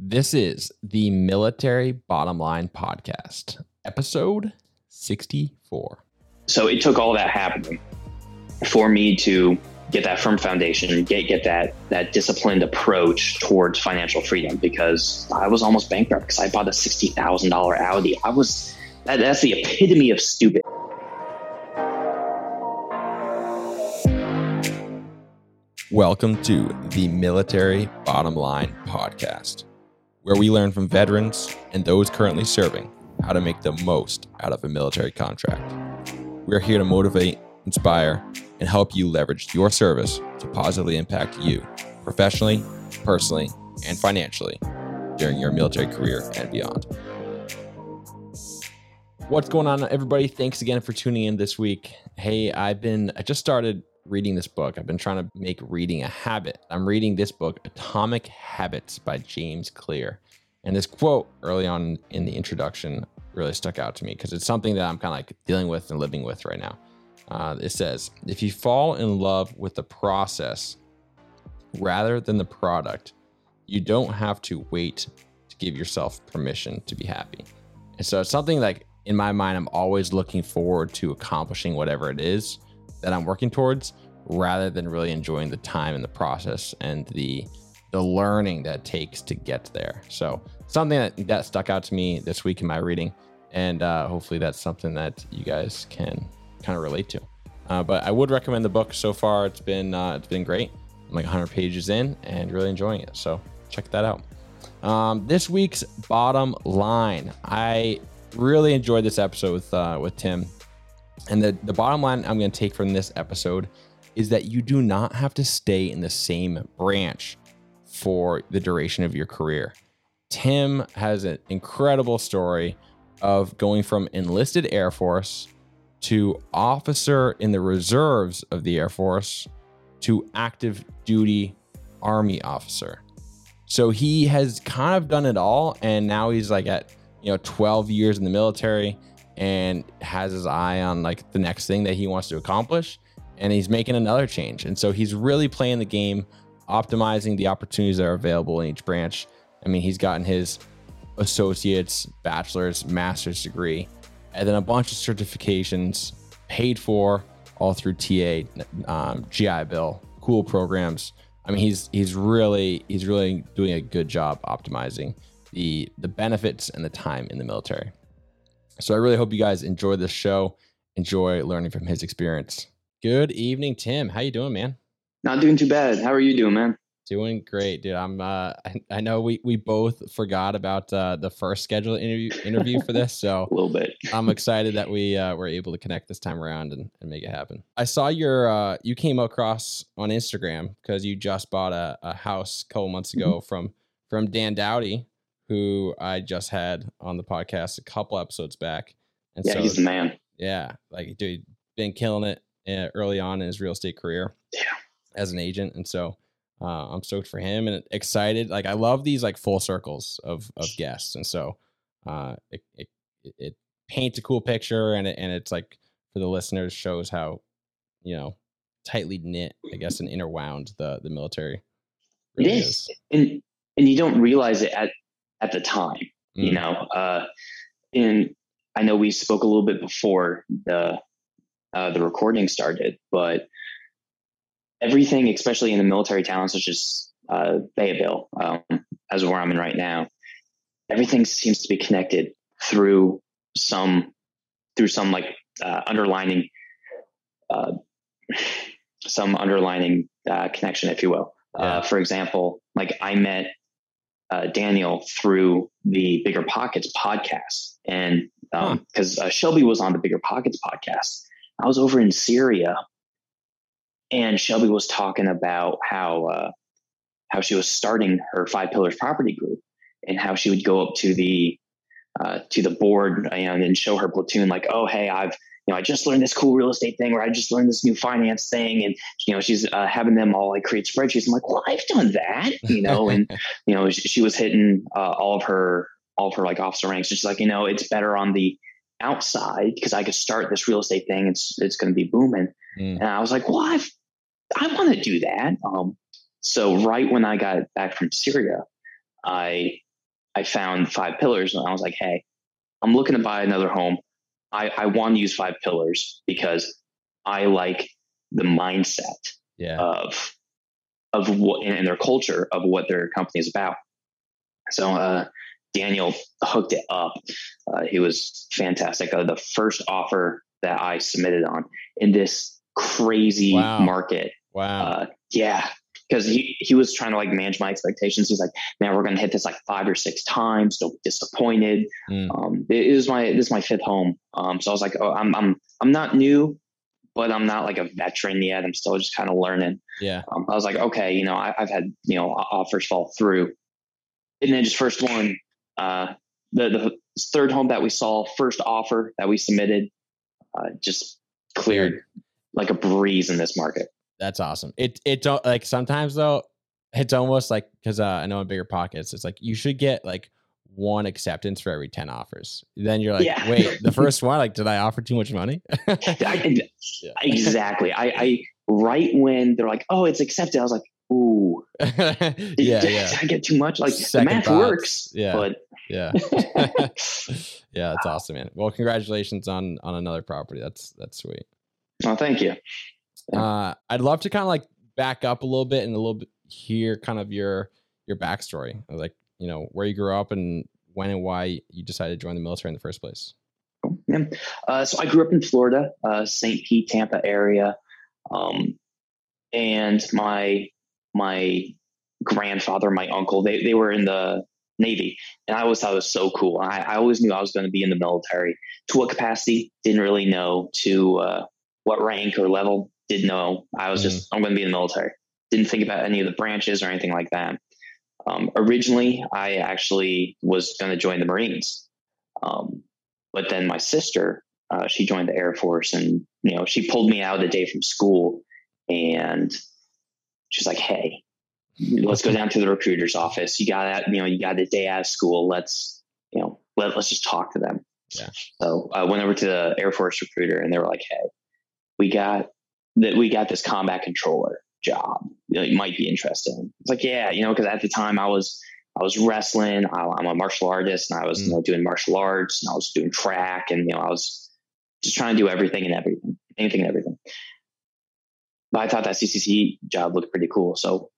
This is the Military Bottom Line Podcast, episode 64. So it took all that happening for me to get that firm foundation, get get that that disciplined approach towards financial freedom because I was almost bankrupt because I bought a sixty thousand dollar Audi. I was that, that's the epitome of stupid. Welcome to the Military Bottom Line Podcast, where we learn from veterans and those currently serving how to make the most out of a military contract. We're here to motivate, inspire, and help you leverage your service to positively impact you professionally, personally, and financially during your military career and beyond. What's going on, everybody? Thanks again for tuning in this week. Hey, I've been, I just started reading this book. I've been trying to make reading a habit. I'm reading this book, Atomic Habits by James Clear. And this quote early on in the introduction really stuck out to me because it's something that I'm kind of like dealing with and living with right now. Uh, it says, if you fall in love with the process rather than the product, you don't have to wait to give yourself permission to be happy. And so it's something like in my mind, I'm always looking forward to accomplishing whatever it is that I'm working towards rather than really enjoying the time and the process and the the learning that takes to get there. So something that, that stuck out to me this week in my reading, and uh, hopefully that's something that you guys can kind of relate to. Uh, but I would recommend the book so far. It's been uh, it's been great. I'm like 100 pages in and really enjoying it. So check that out. Um, this week's bottom line. I really enjoyed this episode with uh, with Tim and the, the bottom line I'm going to take from this episode is that you do not have to stay in the same branch for the duration of your career. Tim has an incredible story of going from enlisted Air Force to officer in the reserves of the Air Force to active duty Army officer. So he has kind of done it all. And now he's like at, you know, 12 years in the military and has his eye on like the next thing that he wants to accomplish and he's making another change and so he's really playing the game optimizing the opportunities that are available in each branch i mean he's gotten his associates bachelor's master's degree and then a bunch of certifications paid for all through ta um, gi bill cool programs i mean he's he's really he's really doing a good job optimizing the the benefits and the time in the military so I really hope you guys enjoy this show, enjoy learning from his experience. Good evening, Tim. How you doing, man? Not doing too bad. How are you doing, man? Doing great, dude. I'm. Uh, I, I know we we both forgot about uh, the first scheduled interview interview for this, so a little bit. I'm excited that we uh, were able to connect this time around and, and make it happen. I saw your uh, you came across on Instagram because you just bought a, a house a couple months ago mm-hmm. from from Dan Dowdy, who I just had on the podcast a couple episodes back. And yeah, so, he's the man. Yeah, like dude, been killing it uh, early on in his real estate career. Yeah, as an agent, and so uh, I'm stoked for him and excited. Like I love these like full circles of of guests, and so uh, it, it it paints a cool picture, and it, and it's like for the listeners shows how you know tightly knit, I guess, and interwound the the military. Really it is. is. and and you don't realize it at at the time, mm. you know. Uh, and I know we spoke a little bit before the uh, the recording started, but everything, especially in the military towns such as uh, Fayetteville, um, as where I'm in right now, everything seems to be connected through some through some like uh, underlining uh, some underlining uh, connection, if you will. Uh, for example, like I met uh, Daniel through the Bigger Pockets podcast. And because um, huh. uh, Shelby was on the Bigger Pockets podcast, I was over in Syria and Shelby was talking about how, uh, how she was starting her five pillars property group and how she would go up to the, uh, to the board and, and show her platoon like, oh, hey, I've, you know, I just learned this cool real estate thing, or I just learned this new finance thing, and you know, she's uh, having them all like create spreadsheets. I'm like, well, I've done that, you know, and you know, she, she was hitting uh, all of her all of her like officer ranks. And she's like, you know, it's better on the outside because I could start this real estate thing. It's it's going to be booming. Mm. And I was like, well, I've, I want to do that. Um, so right when I got back from Syria, I I found five pillars and I was like, hey, I'm looking to buy another home. I, I want to use five pillars because I like the mindset yeah. of of what and their culture of what their company is about. So uh, Daniel hooked it up. Uh, he was fantastic. Uh, the first offer that I submitted on in this crazy wow. market. Wow. Uh, yeah, because he, he was trying to like manage my expectations. He's like, man, we're going to hit this like five or six times. Don't be disappointed. Mm. Um, it, it, was my, this is my fifth home. Um, so I was like, oh, I'm, I'm, I'm not new, but I'm not like a veteran yet. I'm still just kind of learning. Yeah. Um, I was like, okay, you know, I, have had, you know, offers fall through. And then just first one, uh, the, the third home that we saw, first offer that we submitted, uh, just cleared like a breeze in this market. That's awesome. It it don't like sometimes though, it's almost like because uh, I know in bigger pockets, it's like you should get like one acceptance for every 10 offers. Then you're like, yeah. wait, the first one, like, did I offer too much money? I, exactly. I, I, right when they're like, oh, it's accepted, I was like, ooh, did, yeah, did, yeah. did I get too much? Like, Second the math thoughts. works. Yeah. But yeah. yeah, that's awesome, man. Well, congratulations on on another property. That's that's sweet. Oh, thank you. Uh, I'd love to kind of like back up a little bit and a little bit hear kind of your your backstory, like you know where you grew up and when and why you decided to join the military in the first place. Yeah. Uh, so I grew up in Florida, uh, St. Pete, Tampa area, um, and my my grandfather, my uncle, they they were in the Navy, and I always thought it was so cool. I, I always knew I was going to be in the military. To what capacity? Didn't really know. To uh, what rank or level? Didn't know. I was just, mm. I'm going to be in the military. Didn't think about any of the branches or anything like that. Um, originally, I actually was going to join the Marines. Um, but then my sister, uh, she joined the Air Force and, you know, she pulled me out a day from school and she's like, Hey, let's go down to the recruiter's office. You got that, you know, you got a day out of school. Let's, you know, let, let's just talk to them. Yeah. So I went over to the Air Force recruiter and they were like, Hey, we got that we got this combat controller job. You, know, might be interesting. It's like, yeah, you know, because at the time I was I was wrestling. I, am a martial artist, and I was mm. you know doing martial arts, and I was doing track, and you know I was just trying to do everything and everything, anything and everything. But I thought that CCC job looked pretty cool, so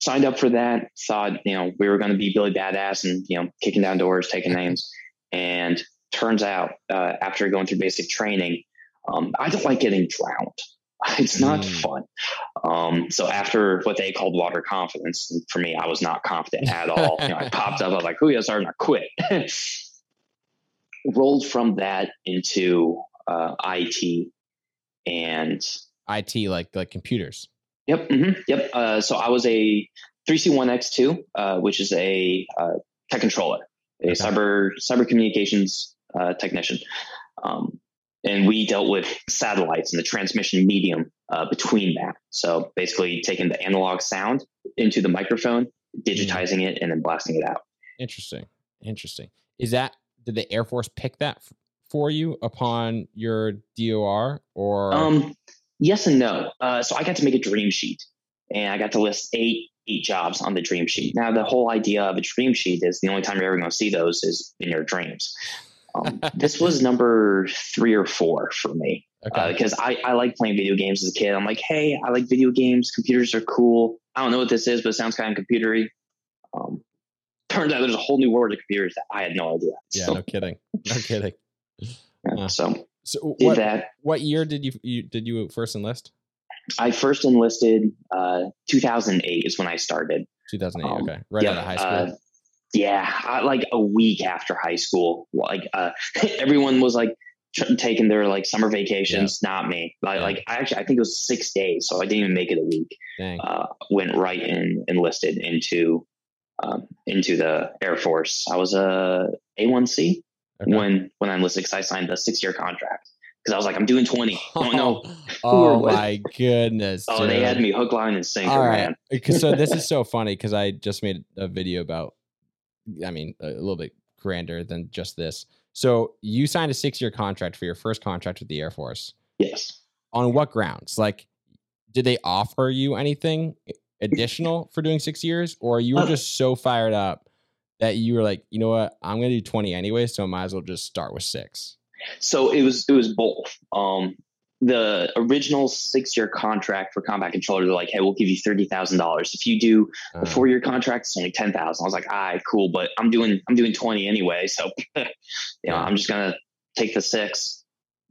signed up for that. Thought you know we were going to be Billy Badass and you know kicking down doors, taking names, and turns out uh, after going through basic training, um, I don't like getting drowned. It's not mm. fun. Um, so after what they called water confidence, for me, I was not confident at all. you know, I popped up. I was like, "Who is starting to quit?" Rolled from that into uh, IT and IT, like like computers. Yep. Mm-hmm, yep. Uh, so I was a 3C1X2, uh, which is a uh, tech controller, a okay. cyber cyber communications uh, technician. Um, and we dealt with satellites and the transmission medium uh, between that. So basically, taking the analog sound into the microphone, digitizing it, and then blasting it out. Interesting. Interesting. Is that did the Air Force pick that f- for you upon your DOR or? Um, yes and no. Uh, so I got to make a dream sheet, and I got to list eight eight jobs on the dream sheet. Now the whole idea of a dream sheet is the only time you're ever going to see those is in your dreams. Um, this was number three or four for me because okay. uh, I, I like playing video games as a kid. I'm like, hey, I like video games. Computers are cool. I don't know what this is, but it sounds kind of computery. Um, turns out there's a whole new world of computers that I had no idea. Yeah, so, no kidding. No kidding. Yeah, uh, so so what, that. What year did you, you did you first enlist? I first enlisted uh, 2008 is when I started. 2008. Um, okay, right out of high uh, school. Yeah, I, like a week after high school, like uh, everyone was like taking their like summer vacations. Yeah. Not me. Like, yeah. like I actually, I think it was six days, so I didn't even make it a week. Uh, went right in enlisted into um, into the Air Force. I was a A one C when when I enlisted because I signed a six year contract because I was like, I'm doing 20. Oh, no. oh my goodness. Oh, dude. they had me hook, line, and sinker, All right. man. so this is so funny because I just made a video about I mean, a little bit grander than just this. So you signed a six year contract for your first contract with the Air Force. Yes. On what grounds? Like, did they offer you anything additional for doing six years, or you were uh, just so fired up that you were like, you know what, I'm gonna do 20 anyway, so I might as well just start with six? So it was it was both. Um, the original six year contract for combat controller, they're like, hey, we'll give you thirty thousand dollars. If you do a uh-huh. four year contract, it's only ten thousand. I was like, all right, cool, but I'm doing I'm doing twenty anyway, so you know, I'm just gonna take the six,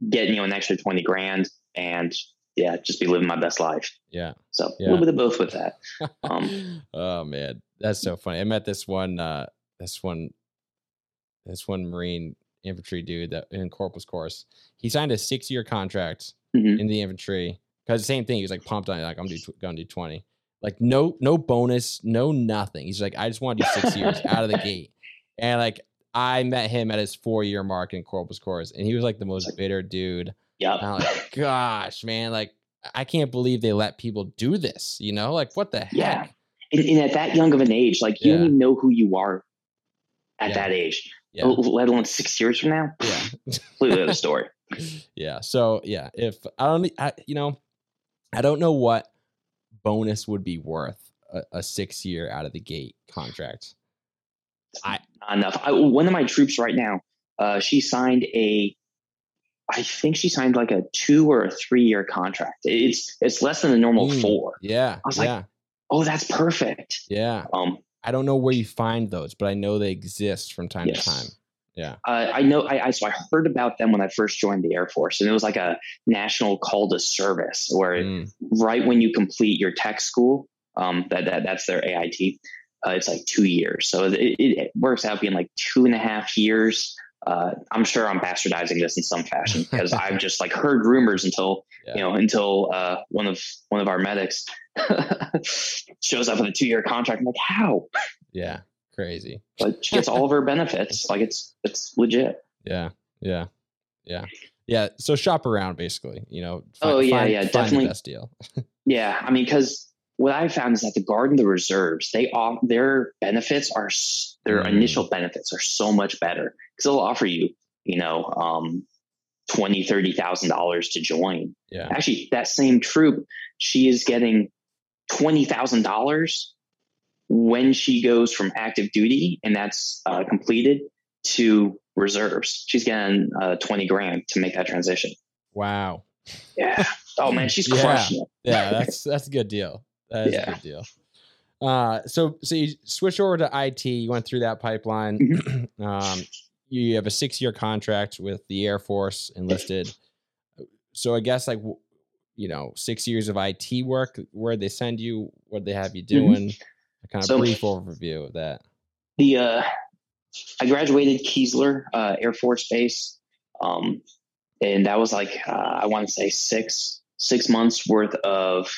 get you know an extra twenty grand, and yeah, just be living my best life. Yeah. So yeah. a little bit of both with that. Um, oh man, that's so funny. I met this one, uh, this one, this one Marine infantry dude that in Corporals course. He signed a six year contract mm-hmm. in the infantry because the same thing. He was like pumped on it, like I'm do, gonna do twenty. Like no no bonus, no nothing. He's like I just want to do six years out of the gate, and like I met him at his four year mark in Corporals Course, and he was like the most bitter dude. Yeah. Like, gosh, man, like I can't believe they let people do this. You know, like what the heck? Yeah. And, and at that young of an age, like you yeah. don't even know who you are at yeah. that age. Yeah. Let alone six years from now. Yeah. Completely other story yeah. So yeah, if I don't, I, you know, I don't know what bonus would be worth a, a six year out of the gate contract. I Not enough. I, one of my troops right now, uh, she signed a, I think she signed like a two or a three year contract. It's it's less than the normal mm, four. Yeah. I was yeah. like, oh, that's perfect. Yeah. Um, I don't know where you find those, but I know they exist from time yes. to time. Yeah. Uh, I know. I, I, so I heard about them when I first joined the Air Force, and it was like a national call to service, where mm. right when you complete your tech school, um, that, that that's their AIT. Uh, it's like two years, so it, it, works out being like two and a half years. Uh, I'm sure I'm bastardizing this in some fashion because I've just like heard rumors until yeah. you know until uh, one of one of our medics shows up with a two year contract. I'm like, how? Yeah, Crazy. But she gets all of her benefits. Like it's it's legit. Yeah. Yeah. Yeah. Yeah. So shop around basically, you know. Find, oh yeah, find, yeah, find definitely. best deal. yeah. I mean, because what I found is that the guard and the reserves, they off their benefits are their mm. initial benefits are so much better because they'll offer you, you know, um, twenty, thirty thousand dollars to join. Yeah. Actually, that same troop, she is getting twenty thousand dollars when she goes from active duty and that's uh, completed to reserves. She's getting uh, 20 grand to make that transition. Wow. Yeah. Oh man, she's yeah. crushing it. yeah, that's that's a good deal. That is yeah. a good deal. Uh, so so you switch over to IT. You went through that pipeline. Mm-hmm. um, you have a six year contract with the Air Force enlisted. So I guess like you know six years of IT work. Where they send you? What they have you mm-hmm. doing? Mm-hmm a kind of so, brief overview of that. The uh, I graduated Keesler uh, Air Force Base, um, and that was like uh, I want to say six six months worth of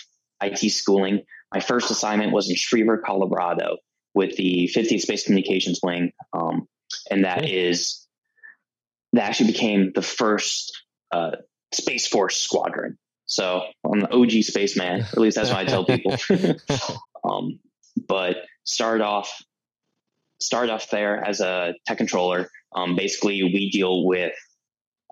IT schooling. My first assignment was in Schriever, Colorado, with the 50th Space Communications Wing, um, and that is that actually became the first uh, Space Force squadron. So I'm an OG spaceman, at least that's what I tell people. um, but start off start off there as a tech controller. Um, basically, we deal with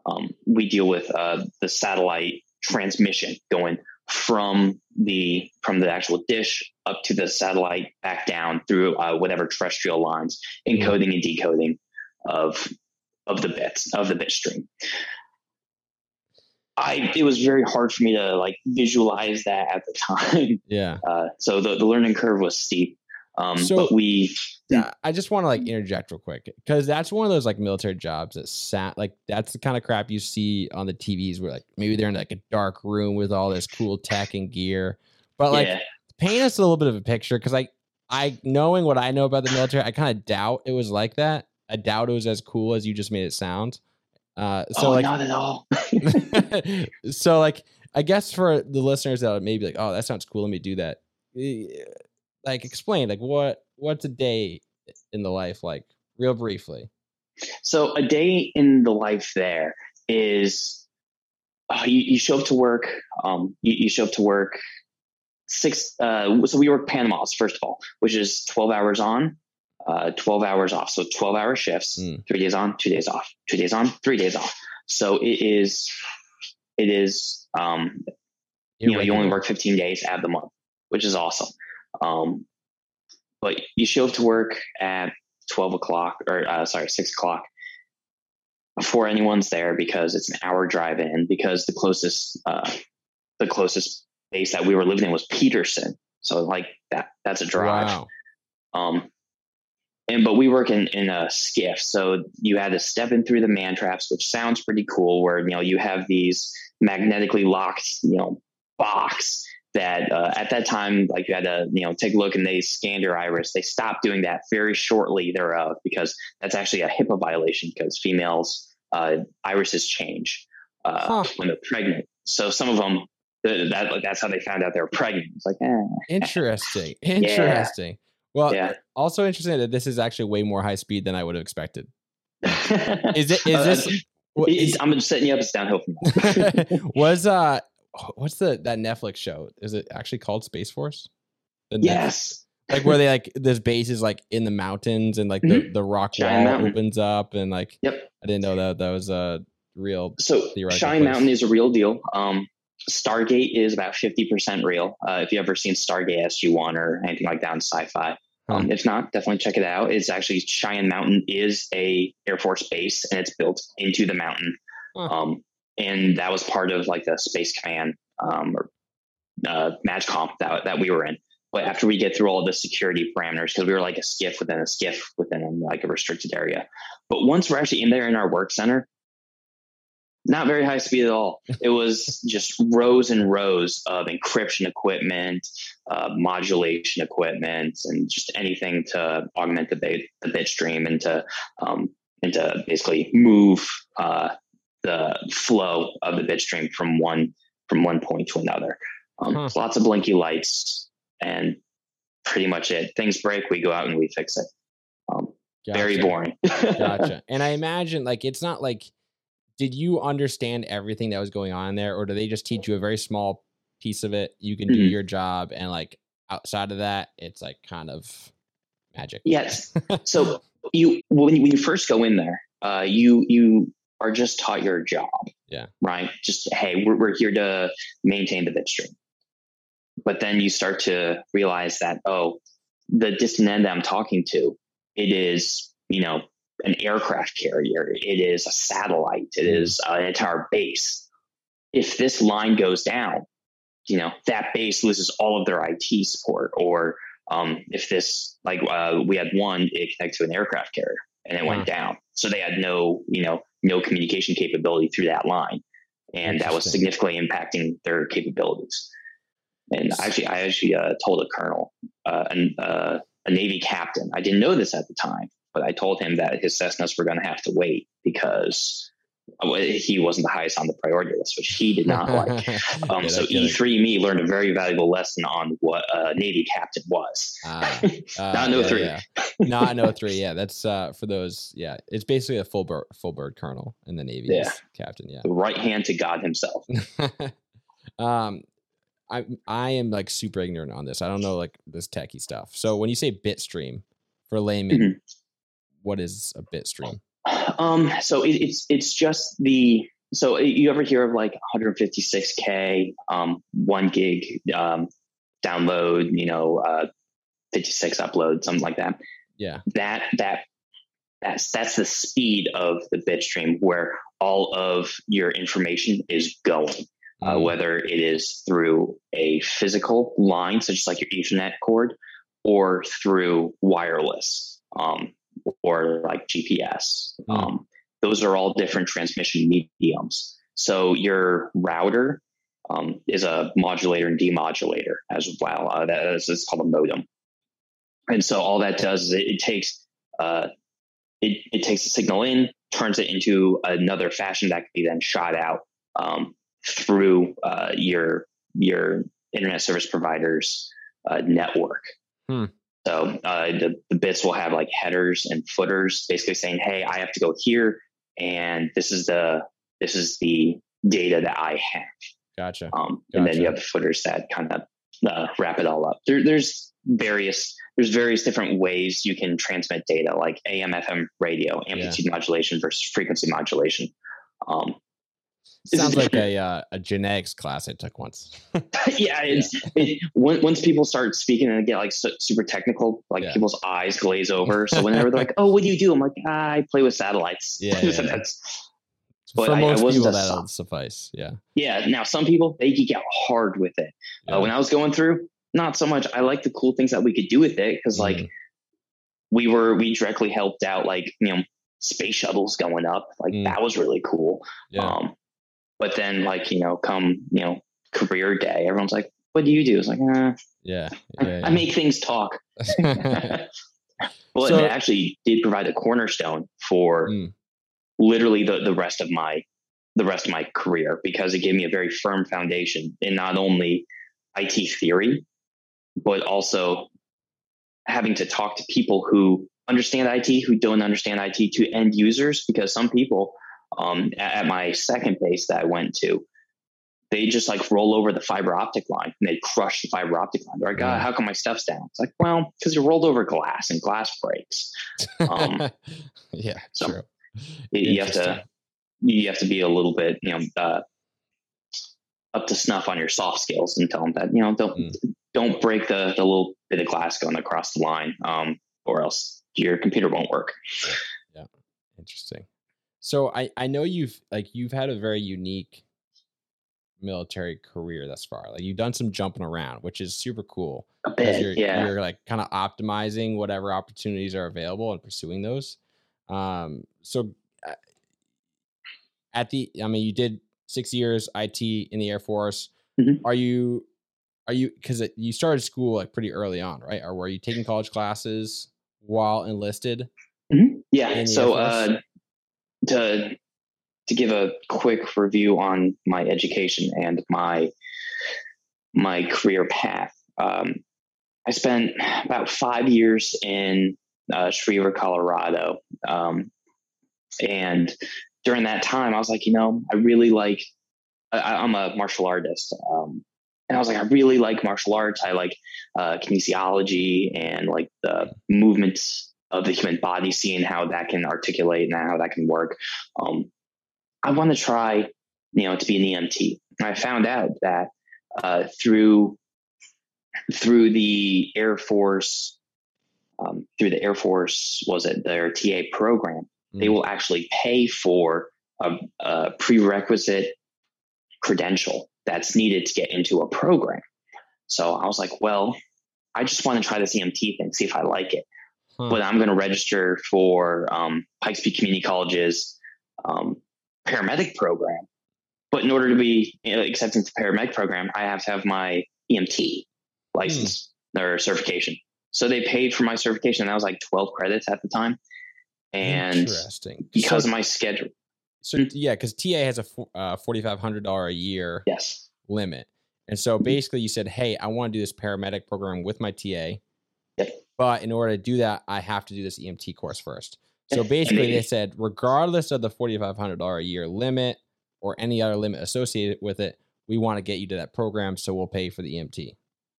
um, we deal with uh, the satellite transmission going from the from the actual dish up to the satellite back down through uh, whatever terrestrial lines, encoding and decoding of of the bits of the bit stream. I it was very hard for me to like visualize that at the time. Yeah. Uh, so the, the learning curve was steep. Um, so, but we, yeah, I just want to like interject real quick because that's one of those like military jobs that sat like that's the kind of crap you see on the TVs where like maybe they're in like a dark room with all this cool tech and gear, but like yeah. paint us a little bit of a picture because like I knowing what I know about the military, I kind of doubt it was like that. I doubt it was as cool as you just made it sound. Uh, so oh, like not at all. so like I guess for the listeners that maybe like, oh, that sounds cool. Let me do that. Like explain like what what's a day in the life like real briefly. So a day in the life there is uh, you, you, show up to work. Um, you, you show up to work six. Uh, so we work Panamas first of all, which is twelve hours on, uh, 12 hours off. So 12 hour shifts, mm. three days on, two days off, two days on, three days off. So it is, it is, um, you know, you only work 15 days out of the month, which is awesome. Um, but you show up to work at 12 o'clock or uh, sorry, six o'clock before anyone's there because it's an hour drive in because the closest, uh, the closest base that we were living in was Peterson. So like that, that's a drive. Wow. Um, and but we work in in a SCIF, so you had to step in through the man traps, which sounds pretty cool. Where you know you have these magnetically locked, you know, box that uh, at that time, like you had to, you know, take a look and they scanned your iris. They stopped doing that very shortly thereof because that's actually a HIPAA violation because females uh, irises change uh, huh. when they're pregnant. So some of them, that, that's how they found out they were pregnant. It's like, eh. interesting, interesting. Yeah. Well, yeah. also interesting that this is actually way more high speed than I would have expected. is it? Is this? Is, I'm just setting you up It's downhill from was uh what's the that Netflix show? Is it actually called Space Force? The yes. Netflix, like where they like this base is like in the mountains and like the, mm-hmm. the rock Cheyenne wall Mountain. opens up and like yep. I didn't know that that was a real so Cheyenne Mountain is a real deal. Um Stargate is about 50% real. Uh, if you've ever seen Stargate SG1 or anything like that in sci-fi, um, if not, definitely check it out. It's actually Cheyenne Mountain is a Air Force base and it's built into the mountain. Huh. Um, and that was part of like the Space Command um, or uh, that, that we were in. But after we get through all the security parameters, because we were like a SCIF within a SCIF within like a restricted area. But once we're actually in there in our work center, not very high speed at all. It was just rows and rows of encryption equipment, uh, modulation equipment, and just anything to augment the bit, the bit stream and to um, and to basically move uh, the flow of the bit stream from one from one point to another. Um, huh. Lots of blinky lights and pretty much it. Things break, we go out and we fix it. Um, gotcha. Very boring. gotcha. And I imagine like it's not like did you understand everything that was going on there or do they just teach you a very small piece of it? You can do mm-hmm. your job and like outside of that it's like kind of magic. Yes. So you when, you when you first go in there uh, you you are just taught your job yeah. right? Just hey we're, we're here to maintain the bit stream but then you start to realize that oh the distant end that i'm talking to it is you know an aircraft carrier, it is a satellite, it is an entire base. If this line goes down, you know, that base loses all of their IT support. Or um, if this, like uh, we had one, it connected to an aircraft carrier and it went down. So they had no, you know, no communication capability through that line. And that was significantly impacting their capabilities. And actually, I actually uh, told a colonel, uh, an, uh, a Navy captain, I didn't know this at the time, but I told him that his Cessnas were going to have to wait because he wasn't the highest on the priority list, which he did not like. Um, yeah, so E3 me learned a very valuable lesson on what a Navy captain was. Uh, uh, not no 03. Yeah. Not no 03. Yeah, that's uh, for those. Yeah, it's basically a full bird, full bird colonel in the Navy. Yeah. captain. Yeah, the right hand to God Himself. um, I I am like super ignorant on this. I don't know like this techie stuff. So when you say bitstream for layman, mm-hmm what is a bitstream? Um, so it, it's it's just the so you ever hear of like 156k um, one gig um, download, you know, uh, 56 upload, something like that. Yeah. That that that's that's the speed of the bit stream where all of your information is going. Uh, mm. whether it is through a physical line, such as like your Ethernet cord, or through wireless. Um, or like GPS. Mm. Um, those are all different transmission mediums. So your router um, is a modulator and demodulator as well. Uh, that is it's called a modem. And so all that does is it, it takes uh, it, it takes the signal in, turns it into another fashion that can be then shot out um, through uh, your your internet service provider's uh, network. Hmm. So uh, the, the bits will have like headers and footers, basically saying, "Hey, I have to go here, and this is the this is the data that I have." Gotcha. Um, and then you have footers that kind of uh, wrap it all up. There, there's various there's various different ways you can transmit data, like AM/FM radio, amplitude yeah. modulation versus frequency modulation. Um, Sounds like a uh, a genetics class I took once. yeah, it's yeah. It, once people start speaking and get like super technical, like yeah. people's eyes glaze over. So whenever they're like, "Oh, what do you do?" I'm like, ah, "I play with satellites." Yeah, yeah, but For most I, I people, that'll suffice. Yeah. Yeah. Now, some people they geek out hard with it. Uh, when I was going through, not so much. I like the cool things that we could do with it because, mm. like, we were we directly helped out, like you know, space shuttles going up. Like mm. that was really cool. Yeah. Um, but then, like, you know, come, you know, career day, everyone's like, what do you do? It's like, eh, yeah, yeah, yeah. I make things talk. well, so, it actually did provide a cornerstone for mm. literally the, the rest of my the rest of my career because it gave me a very firm foundation in not only IT theory, but also having to talk to people who understand IT, who don't understand IT, to end users, because some people um, at my second base that I went to, they just like roll over the fiber optic line and they crush the fiber optic line. They're like, God, how come my stuff's down? It's like, well, because you rolled over glass and glass breaks. Um, yeah, so true. You have to you have to be a little bit, you know, uh, up to snuff on your soft skills and tell them that you know don't mm. don't break the the little bit of glass going across the line, um, or else your computer won't work. Yeah, interesting. So I I know you've like you've had a very unique military career thus far. Like you've done some jumping around, which is super cool. Bit, you're, yeah. You're like kind of optimizing whatever opportunities are available and pursuing those. Um, so uh, at the, I mean, you did six years IT in the Air Force. Mm-hmm. Are you, are you, because you started school like pretty early on, right? Or were you taking college classes while enlisted? Mm-hmm. Yeah. So, uh, to to give a quick review on my education and my my career path. Um, I spent about five years in uh, Colorado, um, and during that time, I was like, you know, I really like. I, am a martial artist, um, and I was like, I really like martial arts. I like uh, kinesiology and like the movements of the human body, seeing how that can articulate and how that can work. Um, I want to try, you know, to be an EMT. And I found out that uh, through through the Air Force, um, through the Air Force, was it their TA program? Mm. They will actually pay for a, a prerequisite credential that's needed to get into a program. So I was like, well, I just want to try this EMT thing, see if I like it huh. but I'm going to register for um, Pikes Peak Community College's um, paramedic program. But in order to be you know, accepted into paramedic program, I have to have my EMT license hmm. or certification. So they paid for my certification. That was like 12 credits at the time. And Interesting. because so, of my schedule. So hmm. yeah, because TA has a uh, $4,500 a year yes. limit. And so basically you said, Hey, I want to do this paramedic program with my TA. Yep. But in order to do that, I have to do this EMT course first. So basically, they said, regardless of the $4,500 a year limit or any other limit associated with it, we want to get you to that program. So we'll pay for the EMT.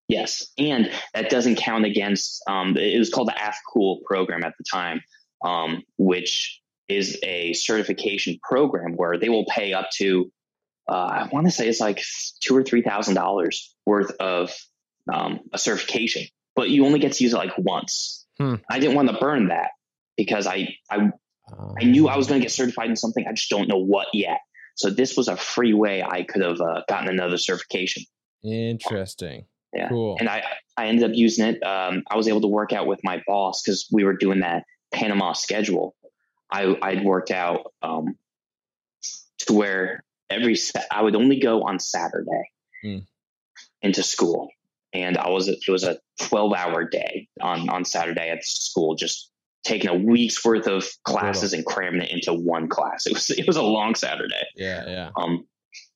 Yes. And that doesn't count against, um, it was called the AFCOOL program at the time, um, which is a certification program where they will pay up to, uh, I want to say it's like two or $3,000 worth of um, a certification but you only get to use it like once. Hmm. I didn't want to burn that because I I I knew I was going to get certified in something. I just don't know what yet. So this was a free way I could have uh, gotten another certification. Interesting. Yeah. Cool. And I I ended up using it. Um, I was able to work out with my boss because we were doing that Panama schedule. I I'd worked out um, to where every I would only go on Saturday hmm. into school and I was it was a 12 hour day on on Saturday at school, just taking a week's worth of classes and cramming it into one class. It was it was a long Saturday. Yeah, yeah. Um,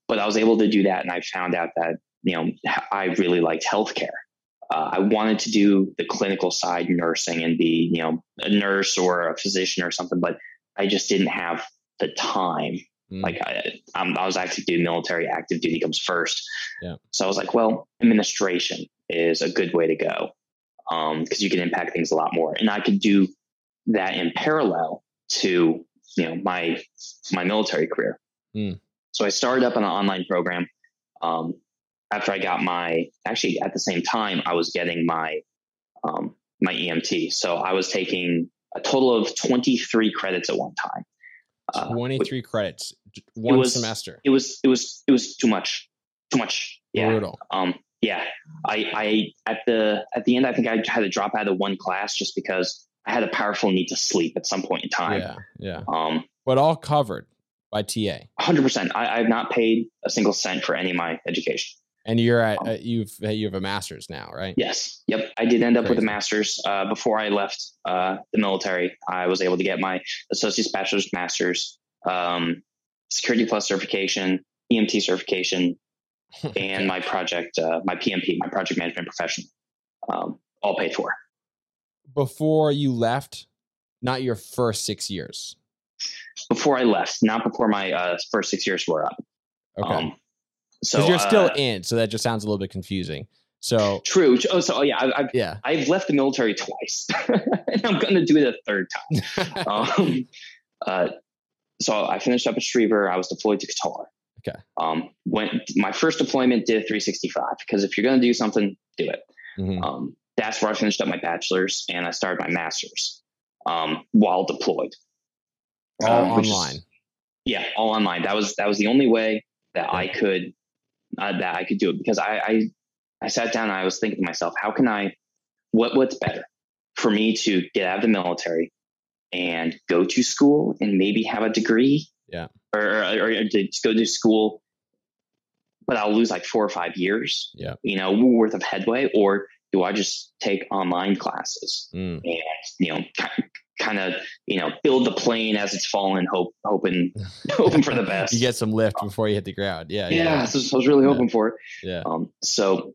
but I was able to do that, and I found out that you know I really liked healthcare. Uh, I wanted to do the clinical side, nursing, and be you know a nurse or a physician or something, but I just didn't have the time Mm. Like I, I'm, i was actually doing military active duty comes first. Yeah. So I was like, well, administration is a good way to go because um, you can impact things a lot more, and I could do that in parallel to you know my my military career. Mm. so I started up an online program. Um, after I got my, actually at the same time, I was getting my um, my EMT. So I was taking a total of 23 credits at one time. Uh, 23 credits, one was, semester. It was, it was, it was too much, too much. Yeah. Brutal. Um, yeah. I, I, at the, at the end, I think I had to drop out of one class just because I had a powerful need to sleep at some point in time. Yeah. Yeah. Um, but all covered by TA. 100%. I, I've not paid a single cent for any of my education. And you're at uh, you've you have a master's now, right? Yes. Yep. I did end up Crazy. with a master's uh, before I left uh, the military. I was able to get my associate's, bachelor's, master's, um, security plus certification, EMT certification, and my project, uh, my PMP, my project management professional, um, all paid for. Before you left, not your first six years. Before I left, not before my uh, first six years were up. Okay. So you're still uh, in, so that just sounds a little bit confusing. So true. Oh, so oh, yeah, I, I've, yeah, I've left the military twice, and I'm going to do it a third time. um, uh, so I finished up at Schriever. I was deployed to Qatar. Okay. Um, went my first deployment did 365 because if you're going to do something, do it. Mm-hmm. Um, that's where I finished up my bachelor's and I started my master's um, while deployed. All um, online. Is, yeah, all online. That was that was the only way that I could uh, that I could do it because I, I I sat down and I was thinking to myself, how can I what what's better for me to get out of the military and go to school and maybe have a degree, yeah, or, or, or to go to school, but I'll lose like four or five years, yeah, you know, worth of headway, or do I just take online classes mm. and you know kind of you know build the plane as it's falling, hope hoping hoping for the best. you get some lift before you hit the ground. Yeah, yeah. yeah. So I was really hoping yeah. for. Yeah. Um, so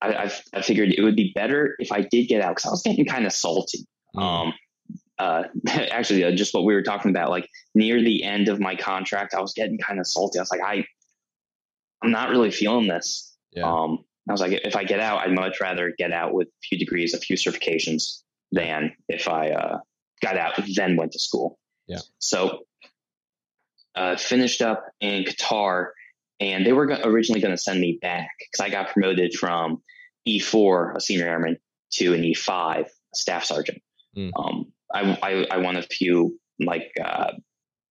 I, I, I figured it would be better if I did get out because I was getting kind of salty. Mm. Um, uh, actually, uh, just what we were talking about, like near the end of my contract, I was getting kind of salty. I was like, I, I'm not really feeling this. Yeah. Um, I was like, if I get out, I'd much rather get out with a few degrees, a few certifications than if I uh, got out, then went to school. Yeah. So uh, finished up in Qatar, and they were originally going to send me back because I got promoted from E4, a senior airman, to an E5, staff sergeant. Mm. Um, I, I, I, won a few like uh,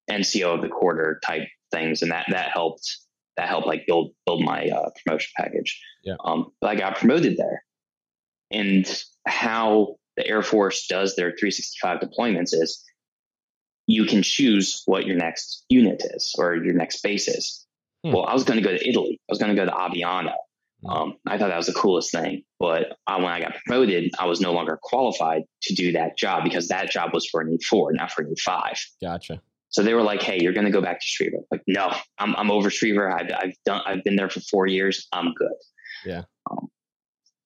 NCO of the quarter type things, and that that helped that helped like build build my uh, promotion package. Yeah. Um, but I got promoted there, and how the Air Force does their 365 deployments is you can choose what your next unit is or your next base is. Hmm. Well, I was going to go to Italy. I was going to go to Aviano. Hmm. Um, I thought that was the coolest thing. But uh, when I got promoted, I was no longer qualified to do that job because that job was for an E4, not for an E5. Gotcha. So they were like, "Hey, you're going to go back to Schriever." Like, no, I'm I'm over Schriever. I've I've done I've been there for four years. I'm good. Yeah. Um,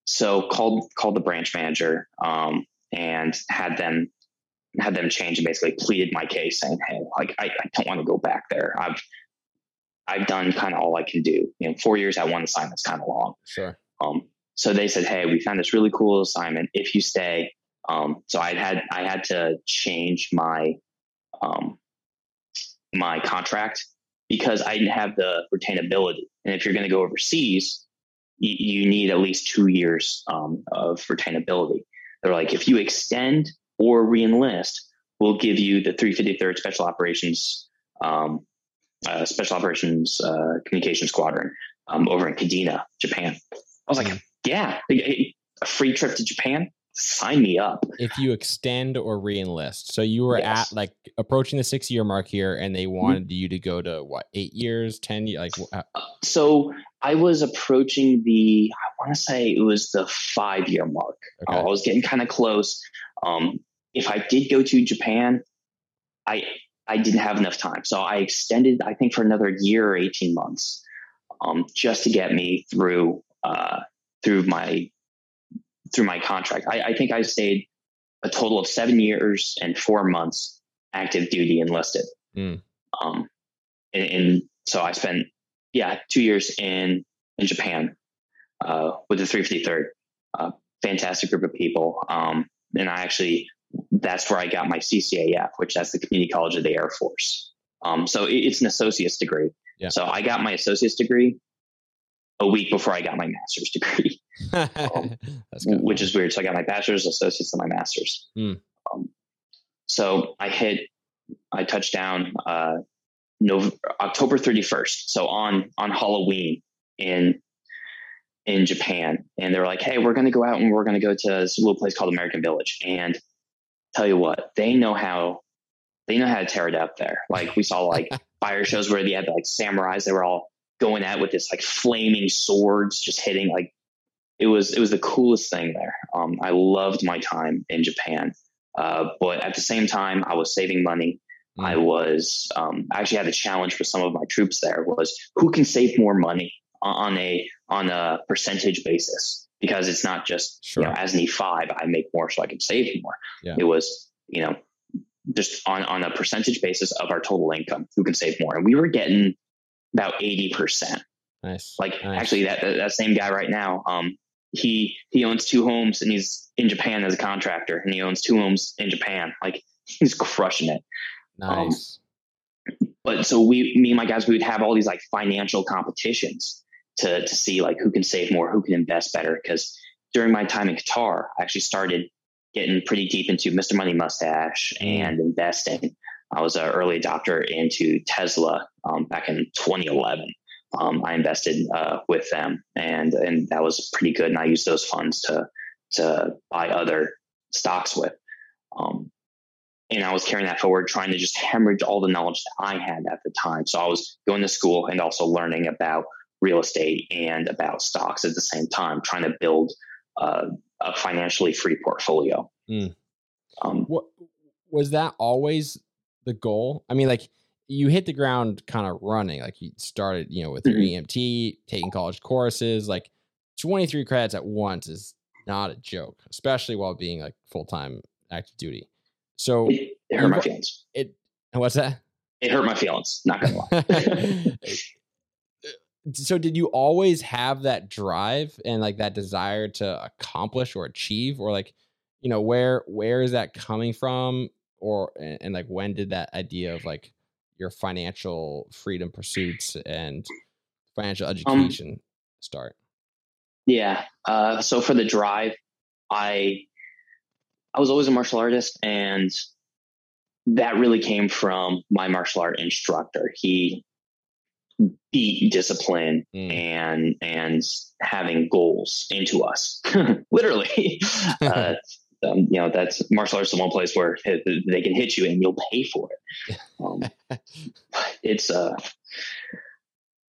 so called called the branch manager um, and had them had them change and basically pleaded my case, saying, "Hey, like I, I don't want to go back there. I've I've done kind of all I can do. You know, four years at one assignment's kind of long. Sure. Um, so they said, "Hey, we found this really cool assignment. If you stay." Um, so I had I had to change my um, my contract because I didn't have the retainability. And if you're going to go overseas, you, you need at least two years um, of retainability. They're like, if you extend or reenlist, we'll give you the 353rd Special Operations um, uh, Special Operations uh, Communication Squadron um, over in Kadena, Japan. I was like, yeah, a free trip to Japan sign me up. If you extend or reenlist. So you were yes. at like approaching the six year mark here and they mm-hmm. wanted mm-hmm. you to go to what, eight years, 10 years? Like, uh, so I was approaching the, I want to say it was the five year mark. Okay. Uh, I was getting kind of close. Um, if I did go to Japan, I, I didn't have enough time. So I extended, I think, for another year or 18 months um, just to get me through uh, through my through my contract. I, I think I stayed a total of seven years and four months active duty enlisted. Mm. Um, and, and, so I spent, yeah, two years in, in Japan, uh, with the 353rd, uh, fantastic group of people. Um, and I actually, that's where I got my CCAF, which that's the Community College of the Air Force. Um, so it, it's an associate's degree. Yeah. So I got my associate's degree a week before I got my master's degree, um, which is weird. So I got my bachelor's, associate's, and my master's. Mm. Um, so I hit, I touched down uh, November, October 31st. So on on Halloween in in Japan, and they're like, "Hey, we're going to go out and we're going to go to this little place called American Village." And tell you what, they know how they know how to tear it up there. Like we saw like fire shows where they had like samurais. They were all going at with this like flaming swords, just hitting like it was it was the coolest thing there. Um, I loved my time in Japan, uh, but at the same time, I was saving money. Mm. I was um, I actually had a challenge for some of my troops there was who can save more money on a on a percentage basis because it's not just sure. you know as an E five I make more so I can save more. Yeah. It was you know just on on a percentage basis of our total income who can save more, and we were getting about 80%. Nice. Like nice. actually that, that same guy right now, um, he, he owns two homes and he's in Japan as a contractor and he owns two homes in Japan. Like he's crushing it. Nice. Um, but so we, me and my guys, we would have all these like financial competitions to, to see like who can save more, who can invest better. Cause during my time in Qatar, I actually started getting pretty deep into Mr. Money Mustache mm. and investing. I was an early adopter into Tesla um, back in 2011. Um, I invested uh, with them, and and that was pretty good. And I used those funds to to buy other stocks with. Um, and I was carrying that forward, trying to just hemorrhage all the knowledge that I had at the time. So I was going to school and also learning about real estate and about stocks at the same time, trying to build uh, a financially free portfolio. Mm. Um, what was that always the goal? I mean, like you hit the ground kind of running. Like you started, you know, with your mm-hmm. EMT, taking college courses. Like 23 credits at once is not a joke, especially while being like full time active duty. So it, it hurt my feelings. It what's that? It hurt my feelings. Not gonna lie. so did you always have that drive and like that desire to accomplish or achieve or like you know where where is that coming from or and, and, like when did that idea of like your financial freedom pursuits and financial um education um, start yeah uh, so for the drive i i was always a martial artist and that really came from my martial art instructor. He beat discipline mm. and and having goals into us literally. Uh, um, you know that's martial arts is the one place where they can hit you and you'll pay for it. Um, it's uh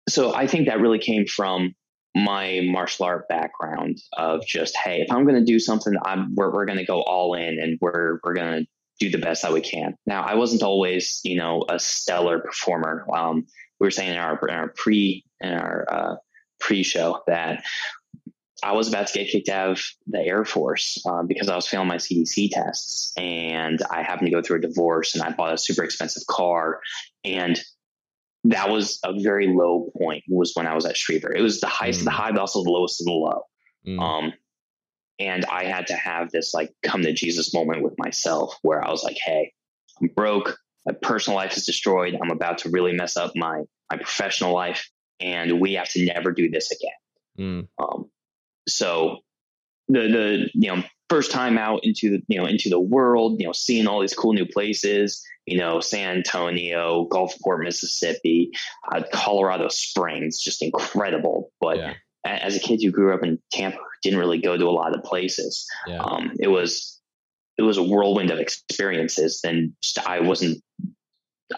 so i think that really came from my martial art background of just hey if i'm going to do something i'm we're, we're going to go all in and we're we're going to do the best that we can. Now i wasn't always you know a stellar performer. Um we were saying in our in our pre in our uh, pre show that I was about to get kicked out of the Air Force um, because I was failing my CDC tests, and I happened to go through a divorce, and I bought a super expensive car, and that was a very low point. Was when I was at Schriever. It was the highest mm. of the high, but also the lowest of the low. Mm. Um, and I had to have this like come to Jesus moment with myself, where I was like, "Hey, I'm broke. My personal life is destroyed. I'm about to really mess up my my professional life, and we have to never do this again." Mm. Um, so the the you know first time out into the you know into the world, you know, seeing all these cool new places, you know, San Antonio, Gulfport, Mississippi, uh, Colorado Springs, just incredible. But yeah. as a kid who grew up in Tampa, didn't really go to a lot of places. Yeah. Um, it was it was a whirlwind of experiences. Then I wasn't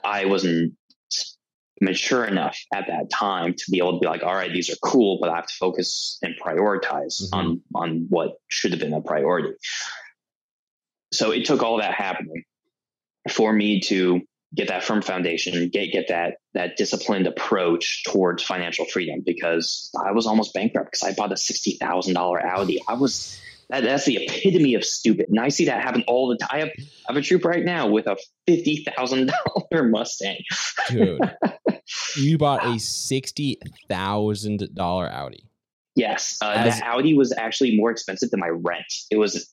I wasn't mature enough at that time to be able to be like, all right, these are cool, but I have to focus and prioritize mm-hmm. on on what should have been a priority. So it took all that happening for me to get that firm foundation, get get that that disciplined approach towards financial freedom because I was almost bankrupt because I bought a sixty thousand dollar Audi. I was that, that's the epitome of stupid. And I see that happen all the time. I have, I have a troop right now with a $50,000 Mustang. Dude, you bought a $60,000 Audi. Yes. Uh, as, the Audi was actually more expensive than my rent. It was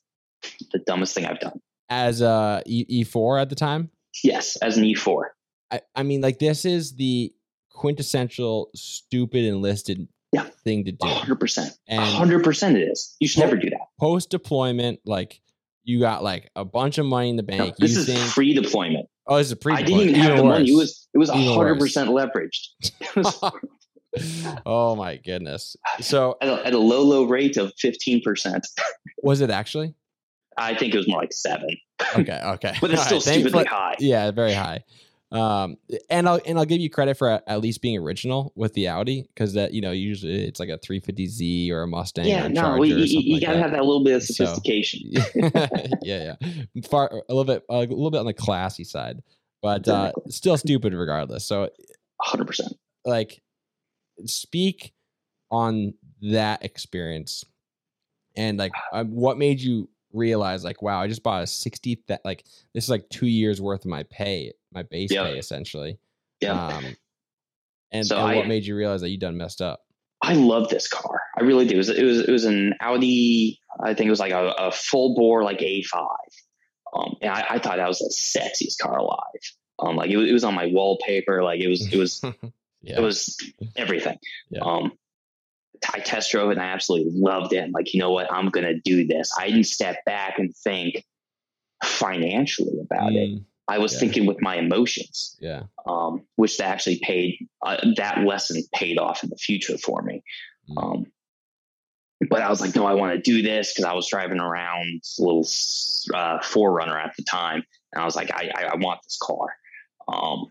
the dumbest thing I've done. As a e- E4 at the time? Yes, as an E4. I, I mean, like, this is the quintessential stupid enlisted yeah. thing to do. 100%. And 100% it is. You should po- never do that. Post deployment, like you got like a bunch of money in the bank. No, this is think, pre deployment. Oh, this is pre. I didn't even have the money. It was it was hundred percent leveraged. oh my goodness! So at a, at a, low low rate of fifteen percent. Was it actually? I think it was more like seven. Okay, okay, but it's still right, stupidly high. Yeah, very high. Um, and I'll and I'll give you credit for at least being original with the Audi because that you know usually it's like a 350Z or a Mustang. Yeah, a no, we, you, you like gotta that. have that little bit of sophistication. So, yeah, yeah, far a little bit a little bit on the classy side, but uh, still stupid regardless. So, 100 percent. Like, speak on that experience and like uh, what made you realize like wow i just bought a 60 that like this is like two years worth of my pay my base yep. pay essentially yeah. um and, so and I, what made you realize that you done messed up? I love this car. I really do. It was it was, it was an audi i think it was like a, a full bore like a5 um and I, I, thought that was the sexiest car alive. Um like it, it was on my wallpaper like it was it was yeah. it was everything. Yeah. um I test drove it and I absolutely loved it. I'm like, you know what? I'm going to do this. I didn't step back and think financially about mm, it. I was yeah. thinking with my emotions. Yeah. Um, which actually paid, uh, that lesson paid off in the future for me. Mm. Um, but I was like, no, I want to do this because I was driving around a little uh, 4Runner at the time. And I was like, I, I, I want this car. Um,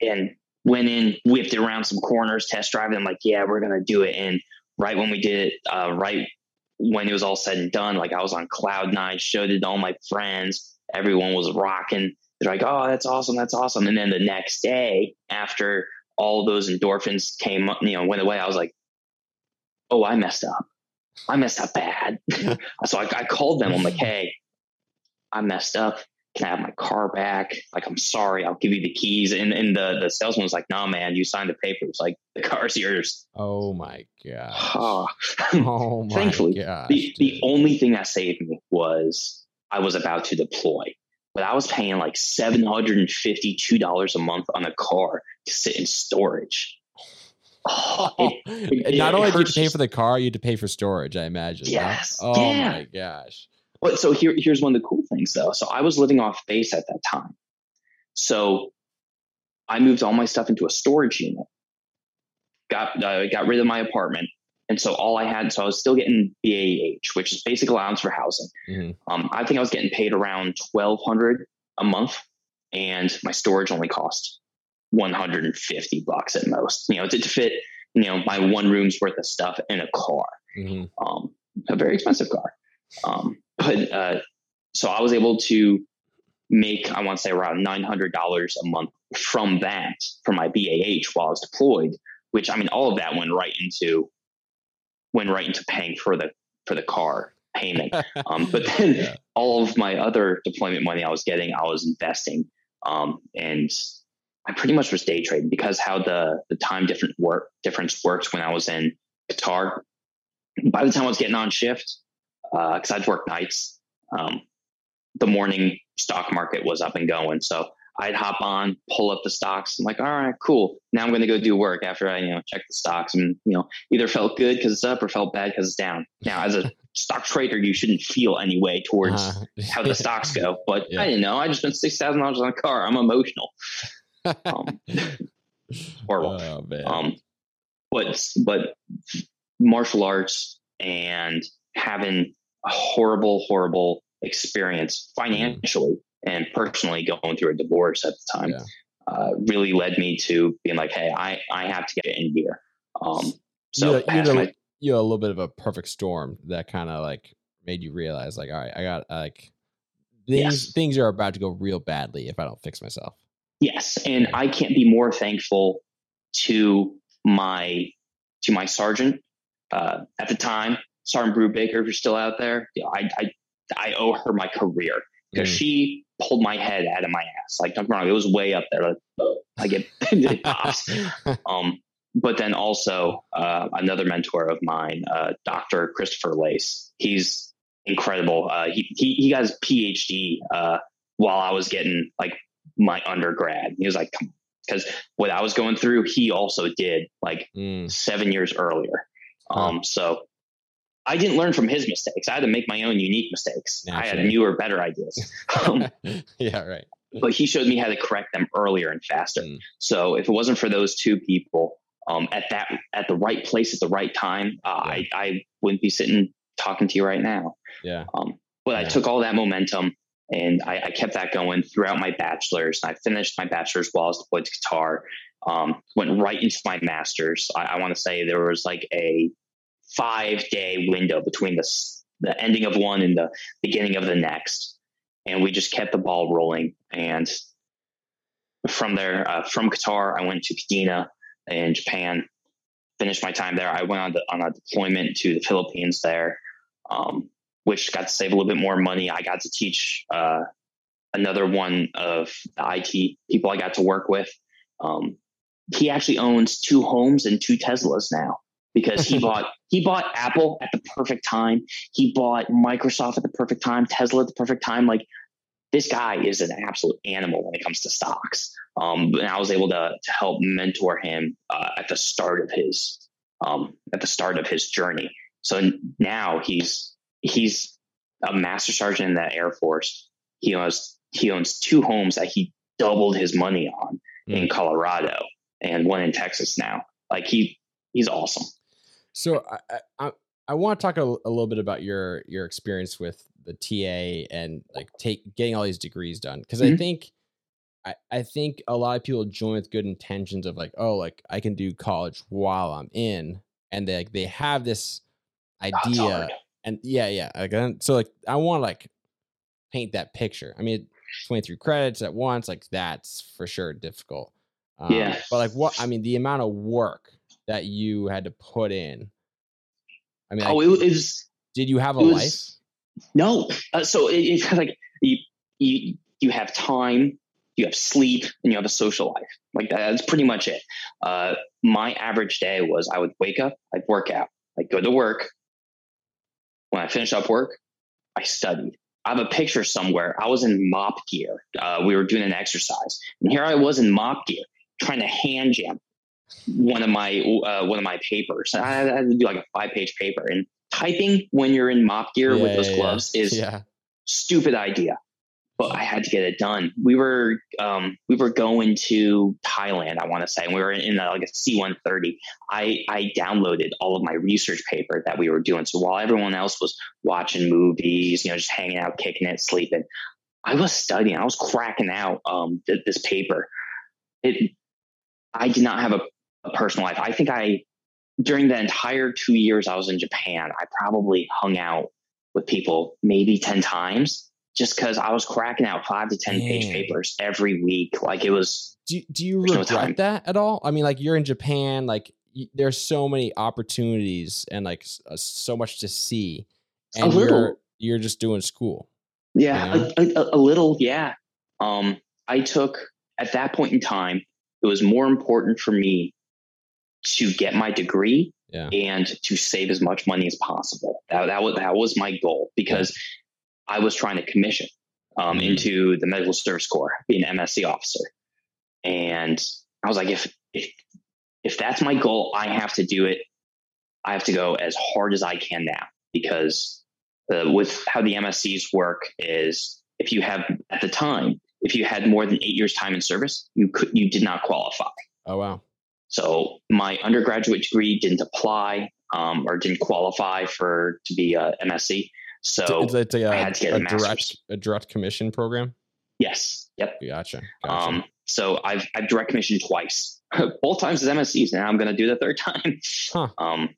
and went in, whipped it around some corners, test drive. I'm like, yeah, we're gonna do it. And right when we did it, uh, right when it was all said and done, like I was on cloud nine, showed it to all my friends. Everyone was rocking. They're like, oh, that's awesome, that's awesome. And then the next day, after all those endorphins came, you know, went away, I was like, oh, I messed up. I messed up bad. so I, I called them. I'm like, hey, I messed up can I have my car back? Like, I'm sorry, I'll give you the keys. And, and the, the salesman was like, no, man, you signed the papers. Like, the car's yours. Oh my God. oh my Thankfully, gosh, the, the only thing that saved me was I was about to deploy. But I was paying like $752 a month on a car to sit in storage. Oh, it, it, Not only did you pay for the car, you had to pay for storage, I imagine. Yes. Huh? Oh yeah. my gosh. But so here, here's one of the cool things though. So I was living off base at that time. So I moved all my stuff into a storage unit. Got uh, got rid of my apartment, and so all I had, so I was still getting BAH, which is basic allowance for housing. Mm-hmm. Um, I think I was getting paid around twelve hundred a month, and my storage only cost one hundred and fifty bucks at most. You know, to, to, fit you know my one room's worth of stuff in a car, mm-hmm. um, a very expensive car. Um, but uh, so I was able to make I want to say around nine hundred dollars a month from that for my BAH while I was deployed. Which I mean, all of that went right into went right into paying for the for the car payment. Um, but then yeah. all of my other deployment money I was getting, I was investing, um, and I pretty much was day trading because how the the time different work difference works when I was in Qatar. By the time I was getting on shift, because uh, I'd work nights. Um, the morning stock market was up and going, so I'd hop on, pull up the stocks. I'm like, all right, cool. Now I'm going to go do work after I, you know, check the stocks and, you know, either felt good because it's up or felt bad because it's down. Now, as a stock trader, you shouldn't feel any way towards uh-huh. how the stocks go. But yeah. I didn't know. I just spent six thousand dollars on a car. I'm emotional. Um, horrible. Oh, um, but but martial arts and having a horrible, horrible experience financially and personally going through a divorce at the time yeah. uh, really led me to being like, hey, I, I have to get in here. Um, so you, you, know, my, you know, a little bit of a perfect storm that kind of like made you realize like, all right, I got like things, yes. things are about to go real badly if I don't fix myself. Yes. And I can't be more thankful to my, to my sergeant, uh, at the time, Sergeant Brubaker, if you're still out there, I, I, I owe her my career because mm. she pulled my head out of my ass. Like, don't get wrong, it was way up there. Like, I get it pops. um, but then also uh, another mentor of mine, uh, Dr. Christopher Lace. He's incredible. Uh, he, he, he got his PhD uh, while I was getting like my undergrad. He was like, because what I was going through, he also did like mm. seven years earlier. Um, so I didn't learn from his mistakes. I had to make my own unique mistakes. Naturally. I had newer, better ideas. Um, yeah, right. But he showed me how to correct them earlier and faster. Mm. So if it wasn't for those two people um, at that at the right place at the right time, uh, yeah. I I wouldn't be sitting talking to you right now. Yeah. Um, but yeah. I took all that momentum and I, I, kept that going throughout my bachelor's. And I finished my bachelor's while I was deployed to Qatar. Um, went right into my master's. I, I want to say there was like a five day window between the the ending of one and the beginning of the next, and we just kept the ball rolling. And from there, uh, from Qatar, I went to Kadena in Japan. Finished my time there. I went on the, on a deployment to the Philippines there, um, which got to save a little bit more money. I got to teach uh, another one of the IT people I got to work with. Um, he actually owns two homes and two Teslas now because he bought he bought Apple at the perfect time. He bought Microsoft at the perfect time, Tesla at the perfect time. Like this guy is an absolute animal when it comes to stocks. Um, and I was able to to help mentor him uh, at the start of his um, at the start of his journey. So now he's he's a master sergeant in the Air Force. He owns he owns two homes that he doubled his money on mm. in Colorado and one in Texas now. Like he he's awesome. So I I, I want to talk a, a, little bit about your your experience with the TA and like take getting all these degrees done because mm-hmm. I think I, I think a lot of people join with good intentions of like oh like I can do college while I'm in and they like they have this idea and yeah yeah like, so like I want to like paint that picture. I mean 23 credits at once like that's for sure difficult. Um, yeah. But like what I mean the amount of work that you had to put in. I mean, oh, like, it was. Did you have a was, life? No. Uh, so it, it's like you, you you have time, you have sleep, and you have a social life. Like that, that's pretty much it. Uh, my average day was I would wake up, I'd work out, I'd go to work. When I finished up work, I studied. I have a picture somewhere. I was in MOPP gear. Uh, we were doing an exercise, and here I was in MOPP gear, trying to hand jam one of my uh, one of my papers. I had to do like a five page paper, and typing when you're in MOPP gear yeah, with those yeah, gloves yeah. is stupid idea. But I had to get it done. We were um, we were going to Thailand, I want to say, and we were in a, like a C one thirty. I I downloaded all of my research paper that we were doing. So while everyone else was watching movies, you know, just hanging out, kicking it, sleeping, I was studying. I was cracking out um, th- this paper. It I did not have a personal life. I think I, during the entire two years I was in Japan, I probably hung out with people maybe 10 times just because I was cracking out five to 10 page papers every week. Like it was. Do, do you regret no that at all? I mean, like you're in Japan, like there's so many opportunities and like uh, so much to see. And a little. You're, you're just doing school. Yeah, you know? a, a, a little. Yeah. Um, I took at that point in time, it was more important for me to get my degree yeah. and to save as much money as possible. That, that was that was my goal because I was trying to commission um, mm-hmm. into the Medical Service Corps, be an MSC officer, and I was like, if if if that's my goal, I have to do it. I have to go as hard as I can now because uh, with how the MSCs work is if you have at the time if you had more than eight years time in service, you could you did not qualify. Oh wow. So my undergraduate degree didn't apply um, or didn't qualify for to be a MSC. So it's, it's a, I had to get a, a direct a direct commission program. Yes. Yep. Gotcha. gotcha. Um, so I've I've direct commissioned twice, both times as MSCs. Now I'm going to do the third time. Huh. Um.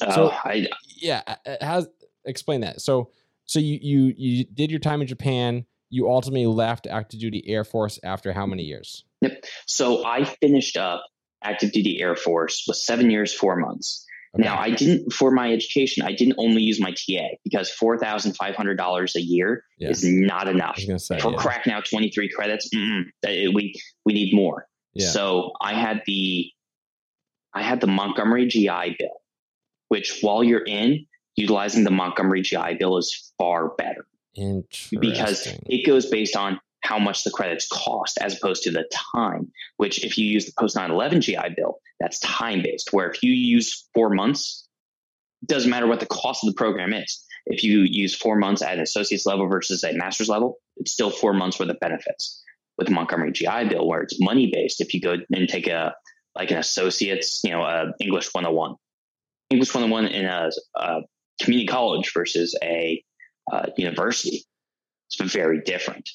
Uh, so I yeah, has explain that. So so you you you did your time in Japan. You ultimately left active duty Air Force after how many years? Yep. So I finished up active duty Air Force was seven years, four months. Okay. Now, I didn't, for my education, I didn't only use my TA because $4,500 a year yeah. is not enough. Say, we're yeah. cracking out 23 credits, uh, we, we need more. Yeah. So I had the, I had the Montgomery GI Bill, which while you're in, utilizing the Montgomery GI Bill is far better. Because it goes based on how much the credits cost as opposed to the time, which if you use the post 9-11 GI Bill, that's time based, where if you use four months, doesn't matter what the cost of the program is. If you use four months at an associate's level versus a master's level, it's still four months worth of benefits. With the Montgomery GI Bill, where it's money based, if you go and take a like an associate's, you know, uh, English 101, English 101 in a, a community college versus a uh, university, it's very different.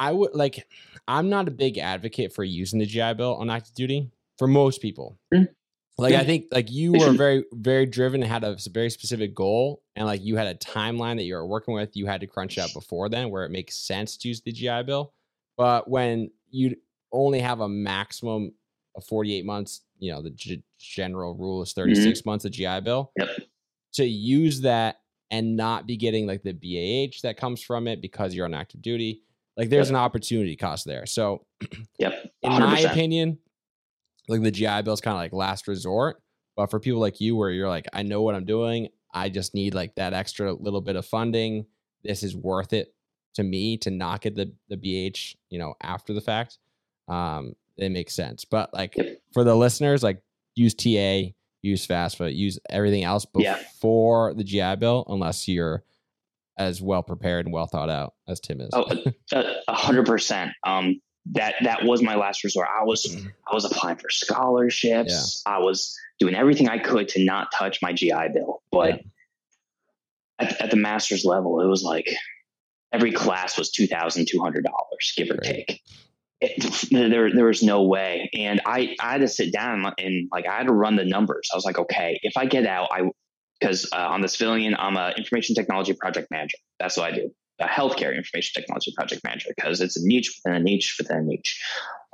I would like. I'm not a big advocate for using the GI Bill on active duty for most people. Mm-hmm. Like. I think like you were very very driven and had a very specific goal and like you had a timeline that you were working with you had to crunch out before then where it makes sense to use the GI bill but when you only have a maximum of 48 months you know the g- general rule is 36 mm-hmm. months of GI bill yep. to use that and not be getting like the BAH that comes from it because you're on active duty like there's yep. an opportunity cost there so yep 100%. in my opinion like the GI Bill is kind of like last resort. But for people like you, where you're like, I know what I'm doing, I just need like that extra little bit of funding. This is worth it to me to not get the the BH, you know, after the fact. Um, it makes sense. But like for the listeners, like use TA, use FAFSA, use everything else before yeah. the GI Bill, unless you're as well prepared and well thought out as Tim is. Oh, a hundred percent. Um, that that was my last resort. I was mm-hmm. I was applying for scholarships. Yeah. I was doing everything I could to not touch my GI Bill. But yeah. at, at, the master's level, it was like every class was two thousand two hundred dollars, give or right. take. It, there there was no way, and I I had to sit down and like I had to run the numbers. I was like, okay, if I get out, I because uh, on the civilian, I'm an information technology project manager. That's what I do a healthcare information technology project manager because it's a niche within a niche within a niche.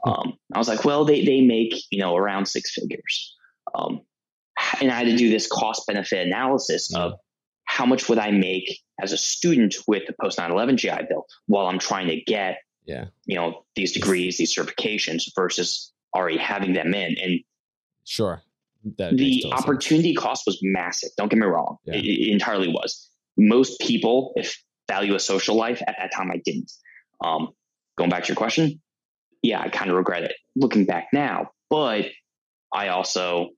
Hmm. Um, I was like, well, they they make you know around six figures, um, and I had to do this cost benefit analysis of how much would I make as a student with the post 9/11 GI Bill while I'm trying to get yeah you know these degrees, these certifications versus already having them in and sure that the opportunity sense. cost was massive. Don't get me wrong, yeah. it, it entirely was. Most people, if value a social life. At that time, I didn't. Um, going back to your question, yeah, I kind of regret it looking back now, but I also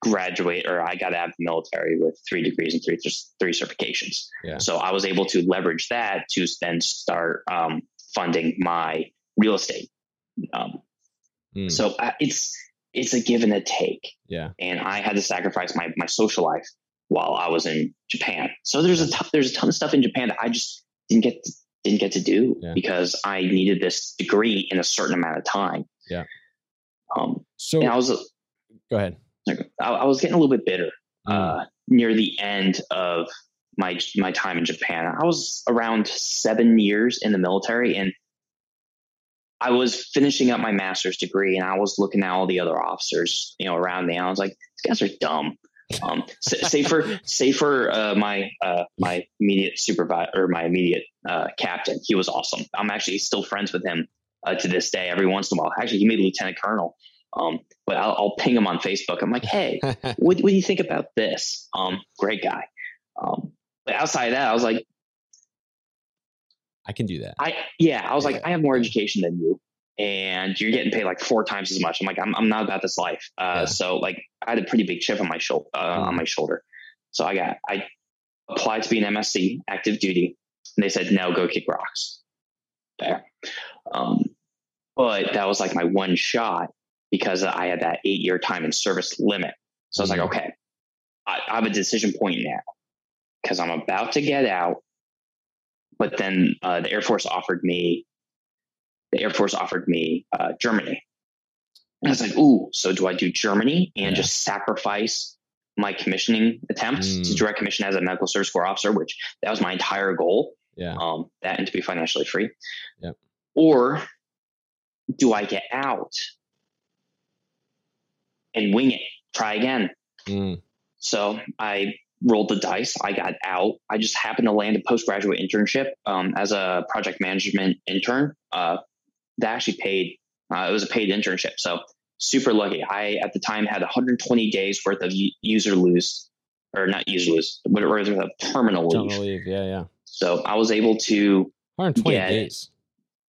graduate or I got out of the military with three degrees and three three certifications. Yeah. So I was able to leverage that to then start um, funding my real estate. Um, mm. So uh, it's it's a give and a take. Yeah. And I had to sacrifice my my social life while I was in Japan. So there's a ton, there's a ton of stuff in Japan that I just didn't get to, didn't get to do yeah. because I needed this degree in a certain amount of time. Yeah. Um. So I was. Go ahead. I, I was getting a little bit bitter mm. uh, near the end of my my time in Japan. I was around seven years in the military, and I was finishing up my master's degree, and I was looking at all the other officers, you know, around me. And I was like, these guys are dumb. Um, say for say for uh, my uh, my immediate supervisor or my immediate uh, captain, he was awesome. I'm actually still friends with him uh, to this day. Every once in a while, actually, he made lieutenant colonel. Um, but I'll, I'll, ping him on Facebook. I'm like, hey, what, what, do you think about this? Um, great guy. Um, but outside of that, I was like, I can do that. I yeah, I was yeah. like, I have more education than you and you're getting paid like four times as much. I'm like, I'm, I'm not about this life. Uh, yeah. So like, I had a pretty big chip on my shoulder, uh, mm. on my shoulder. So I got, I applied to be an MSC active duty and they said, no, go kick rocks there. Um, but that was like my one shot because I had that eight year time in service limit. So I was like, mm. okay, I, I have a decision point now because I'm about to get out. But then uh, the Air Force offered me the Air Force offered me uh, Germany. And I was like, ooh, so do I do Germany and yeah. just sacrifice my commissioning attempt mm. to direct commission as a medical service corps officer, which that was my entire goal. Yeah. Um, that and to be financially free. Yeah. Or do I get out and wing it? Try again. Mm. So I rolled the dice. I got out. I just happened to land a postgraduate internship um, as a project management intern uh, that actually paid. Uh, it was a paid internship, so super lucky. I at the time had 120 days worth of user lose, or not user lose, but it was a terminal leave. leave. Yeah, yeah. So I was able to 120 get, days.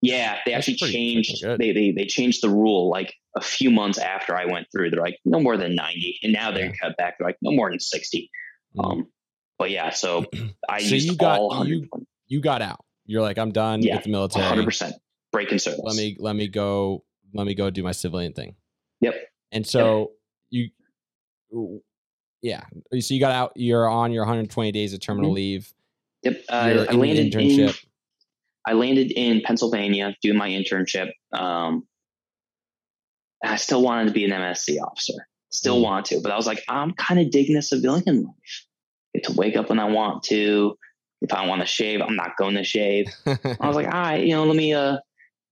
Yeah, they That's actually changed. They, they they changed the rule like a few months after I went through. They're like no more than ninety, and now they're yeah. cut back. They're like no more than 60 mm-hmm. Um, but yeah, so I so used you got you, you got out. You're like I'm done yeah, with the military. Hundred percent breaking service. Let me let me go. Let me go do my civilian thing. Yep. And so yep. you, yeah. So you got out. You're on your 120 days of terminal mm-hmm. leave. Yep. Uh, I landed internship. In, I landed in Pennsylvania doing my internship. Um, I still wanted to be an MSC officer. Still mm. want to, but I was like, I'm kind of digging a civilian life. Get to wake up when I want to. If I want to shave, I'm not going to shave. I was like, all right, you know, let me uh,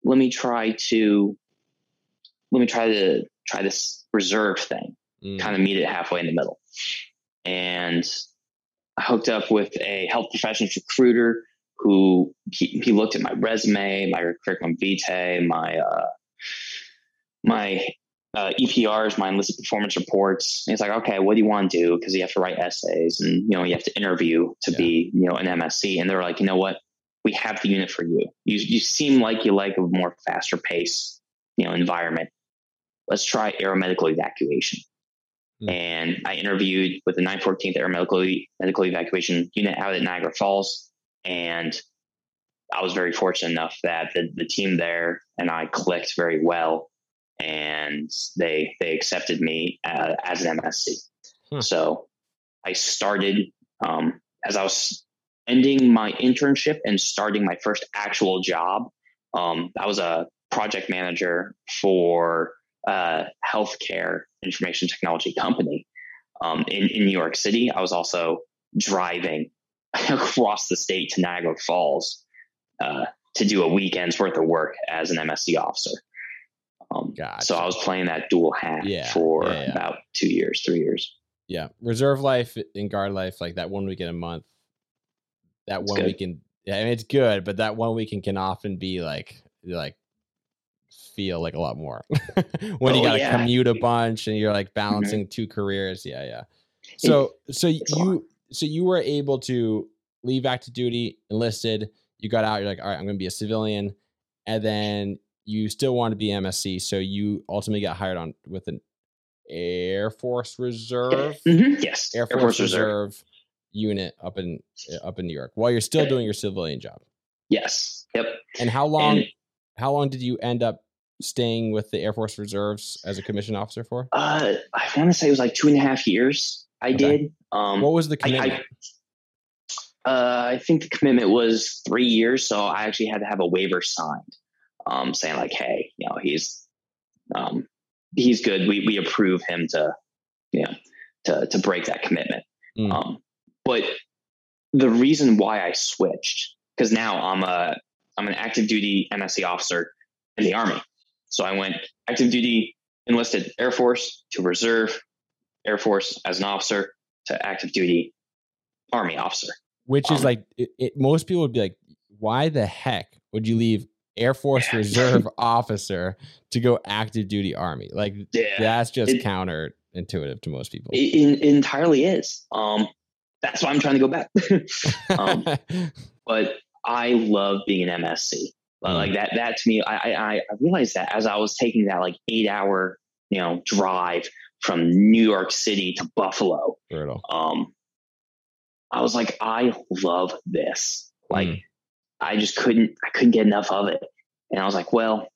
let me try to, let me try to try this reserve thing. Mm. Kind of meet it halfway in the middle, and I hooked up with a health professions recruiter who he, he looked at my resume, my curriculum vitae, my uh, my uh, EPRs, my enlisted performance reports. And he's like, okay, what do you want to do? Because you have to write essays and you know you have to interview to yeah. be you know an MSC. And they're like, you know what? We have the unit for you. You you seem like you like a more faster pace you know environment. Let's try aeromedical evacuation. Mm. And I interviewed with the 914th Aeromedical Medical Evacuation Unit out at Niagara Falls. And I was very fortunate enough that the, the team there and I clicked very well, and they they accepted me uh, as an MSC. Hmm. So I started um, as I was ending my internship and starting my first actual job. Um, I was a project manager for a healthcare information technology company um, in, in New York City. I was also driving across the state to Niagara Falls uh, to do a weekend's worth of work as an MSC officer. Um, gotcha. So I was playing that dual hat yeah, for yeah, yeah. about two years, three years. Yeah, reserve life and guard life, like that one weekend a month. That one weekend, yeah, I mean it's good, but that one weekend can often be like like feel like a lot more when oh, you got to commute a bunch and you're like mm-hmm. balancing mm-hmm. two careers. Yeah, yeah. So so you so you were able to leave active duty, enlisted. You got out. You're like, all right, I'm going to be a civilian, and then you still want to be MSC. So you ultimately got hired on with an Air Force Reserve. Mm-hmm. Yes, Air Force, Air Force Reserve, Reserve, unit up in up in New York while you're still doing your civilian job. Yes. Yep. And how long? And, how long did you end up staying with the Air Force Reserves as a commissioned officer for? Uh, I want to say it was like two and a half years. I okay. did. Um, what was the commitment? I, I, uh, I, think the commitment was three years, so I actually had to have a waiver signed, um, saying like, "Hey, you know, he's um, he's good. We we approve him to, you know, to to break that commitment." Mm. Um, but the reason why I switched because now I'm a I'm an active duty MSC officer in the Army. So I went active duty, enlisted Air Force to reserve, Air Force as an officer to active duty Army officer. Which um, is like, it, it, most people would be like, why the heck would you leave Air Force yeah. Reserve officer to go active duty Army? Like, yeah, that's just it, counterintuitive to most people. It, entirely is. Um, that's why I'm trying to go back. um, but I love being an MSC. Mm. Like that, that to me, I, I, I realized that as I was taking that like eight hour, you know, drive from New York City to Buffalo. Brutal. Um, I was like, I love this. Like, mm. I just couldn't, I couldn't get enough of it. And I was like, well,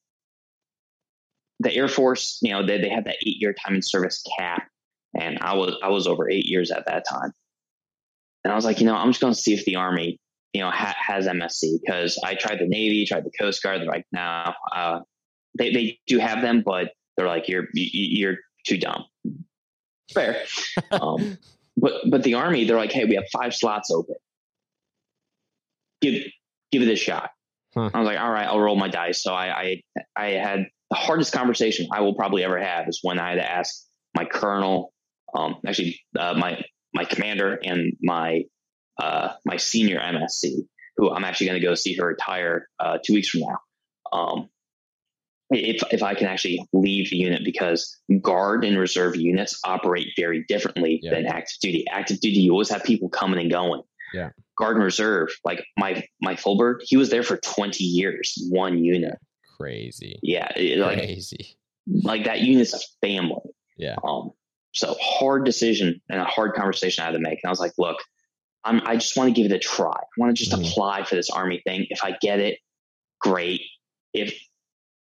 the Air Force, you know, they, they have that eight year time in service cap. And I was, I was over eight years at that time. And I was like, you know, I'm just going to see if the Army, you know, ha- has MSC because I tried the Navy, tried the Coast Guard. They're like, no, uh, they, they do have them, but they're like, you're, you're too dumb. Fair. um, but, but the Army, they're like, hey, we have five slots open. Give, give it a shot. Huh. I was like, all right, I'll roll my dice. So I, I, I had the hardest conversation I will probably ever have is when I had to ask my colonel, um, actually, uh, my my commander and my uh, my senior MSC, who I'm actually going to go see her retire uh, two weeks from now. Um, if if I can actually leave the unit because guard and reserve units operate very differently yeah. than active duty. Active duty, you always have people coming and going. Yeah. Guard and Reserve, like my my Fulbert, he was there for 20 years, one unit. Crazy. Yeah, it, like Crazy. like that unit's a family. Yeah. Um, so hard decision and a hard conversation I had to make. And I was like, look, I'm, I just want to give it a try. I want to just Mhm. apply for this army thing. If I get it, great. If,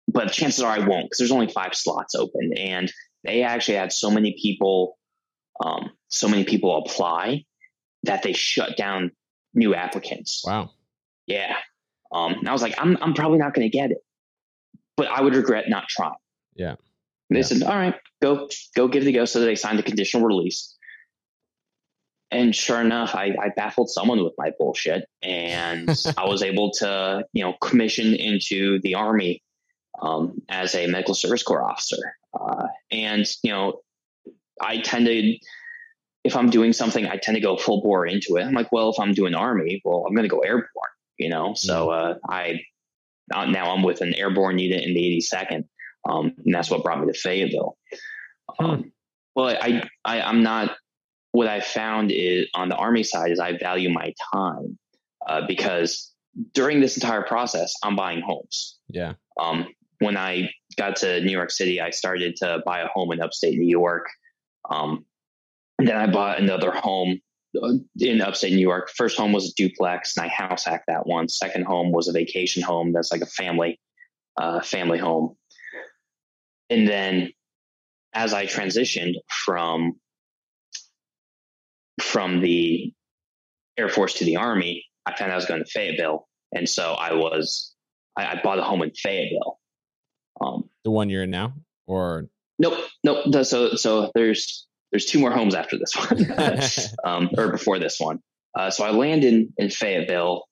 but chances are I won't because there's only five slots open, and they actually had so many people, um, so many people apply that they shut down new applicants. Wow. Yeah. Um, and I was like, I'm, I'm probably not going to get it, but I would regret not trying. Yeah. And they Yeah. said, all right, go, go give it a go. So they signed a conditional release. And sure enough, I, I baffled someone with my bullshit and I was able to, you know, commission into the army, um, as a medical service corps officer. Uh, and, you know, I tend to, if I'm doing something, I tend to go full bore into it. I'm like, well, if I'm doing army, well, I'm going to go airborne, you know? So, uh, I, now now I'm with an airborne unit in the 82nd. Um, and that's what brought me to Fayetteville. Um, well, I, I, I'm not, what I found is on the army side is I value my time, uh, because during this entire process, I'm buying homes. Yeah. Um, when I got to New York City, I started to buy a home in upstate New York. Um, and then I bought another home uh, in upstate New York. First home was a duplex, and I house hacked that one. Second home was a vacation home. That's like a family, uh, family home. And then, as I transitioned from from the Air Force to the Army, I found I was going to Fayetteville, and so I was I, I bought a home in Fayetteville. Um, The one you're in now, or nope, nope. the- So so there's there's two more homes after this one, um, or before this one. Uh, so I landed in, in Fayetteville,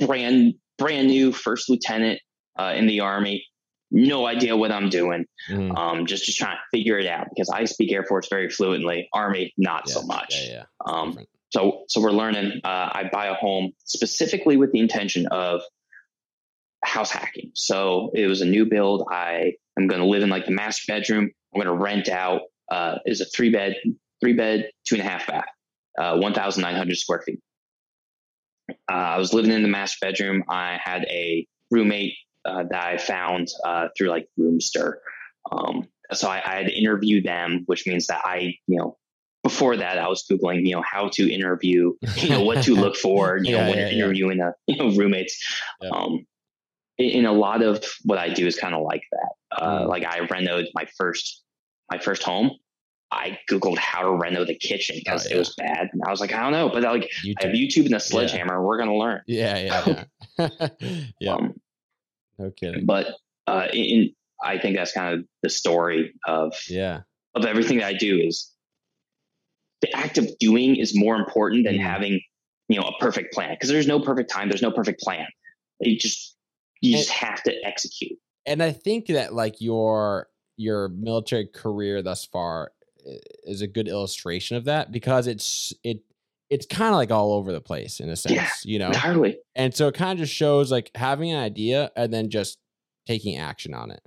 brand brand new first lieutenant uh, in the Army. No idea what I'm doing. Mhm. Um, just just trying to figure it out because I speak Air Force very fluently. Army not so much. Yeah, yeah. Um, so so we're learning. Uh, I buy a home specifically with the intention of house hacking. So it was a new build. I am going to live in like the master bedroom. I'm going to rent out. Uh, is a three bed, three bed, two and a half bath, uh, 1,900 square feet. Uh, I was living in the master bedroom. I had a roommate uh, that I found uh, through like Roomster. Um, so I, I had to interview them, which means that I, you know, before that I was googling, you know, how to interview, you know, what to look for, you Yeah, know, when yeah, you're yeah. interviewing a, you know, roommates. Um, in, a lot of what I do is kind of like that. Uh, Mm. Like I renoed my first, my first home. I googled how to reno the kitchen because Oh, yeah. it was bad, and I was like, I don't know, but like You I have YouTube and a sledgehammer. We're gonna learn. yeah, yeah, yeah. yeah. Um, no kidding. but uh, in, I think that's kind of the story of Yeah. of everything that I do is the act of doing is more important than Mhm. having you know a perfect plan because there's no perfect time, there's no perfect plan. You just you just have to execute. and I think that like your your military career thus far i- is a good illustration of that because it's it it's kind of like all over the place in a sense, Yeah, you know. Entirely. And so it kind of just shows like having an idea and then just taking action on it.